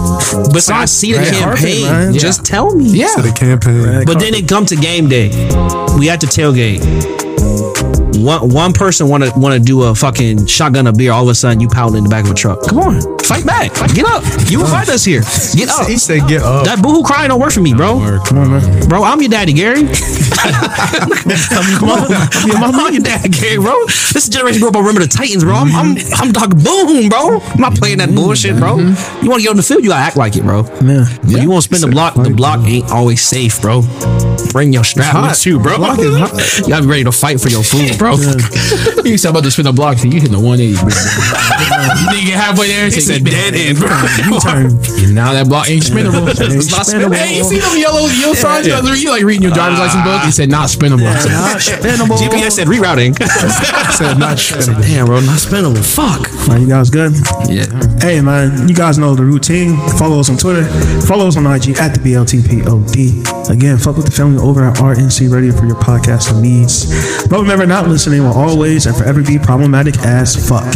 But I see the Red campaign. carpet. Just tell me. yeah. to the campaign. But then it come to game day. We had to tailgate. One one person wanna wanna do a fucking shotgun of beer. All of a sudden, you pounding in the back of a truck. Come on, fight back. Get up. You invite us here. Get up. He said, "Get up." That boohoo crying don't work for me, bro. Come on, man. Bro, I'm your daddy, Gary. Come on, I'm, I'm your daddy, Gary, bro. This is generation grew up on Remember the Titans, bro. I'm, I'm, I'm talking boom, bro. I'm not playing that bullshit, bro. You want to get on the field, you gotta act like it, bro. Yeah. But you want to spin the block, the block ain't always safe, bro. Bring your strap hot. with you, bro. Block is hot. You gotta be ready to fight for your food, bro. You said about to spin a block, so you hitting the 180. bro. you get halfway there? It's a dead end, bro. Turn. Now that block ain't spinnable. It's not Spinnable. Hey, you see them yellow yellow signs? Yeah. You like reading your driver's ah. license book? It said not spinnable. Not spinnable. GPS said rerouting. said not spinnable. Damn, bro, not spinnable. Fuck. Man, you guys good? Yeah. Hey man, you guys know the routine. Follow us on Twitter. Follow us on IG at the BLTPOD. Again, fuck with the family over at RNC Radio for your podcasting needs. But remember, not listening will always and forever be problematic as fuck.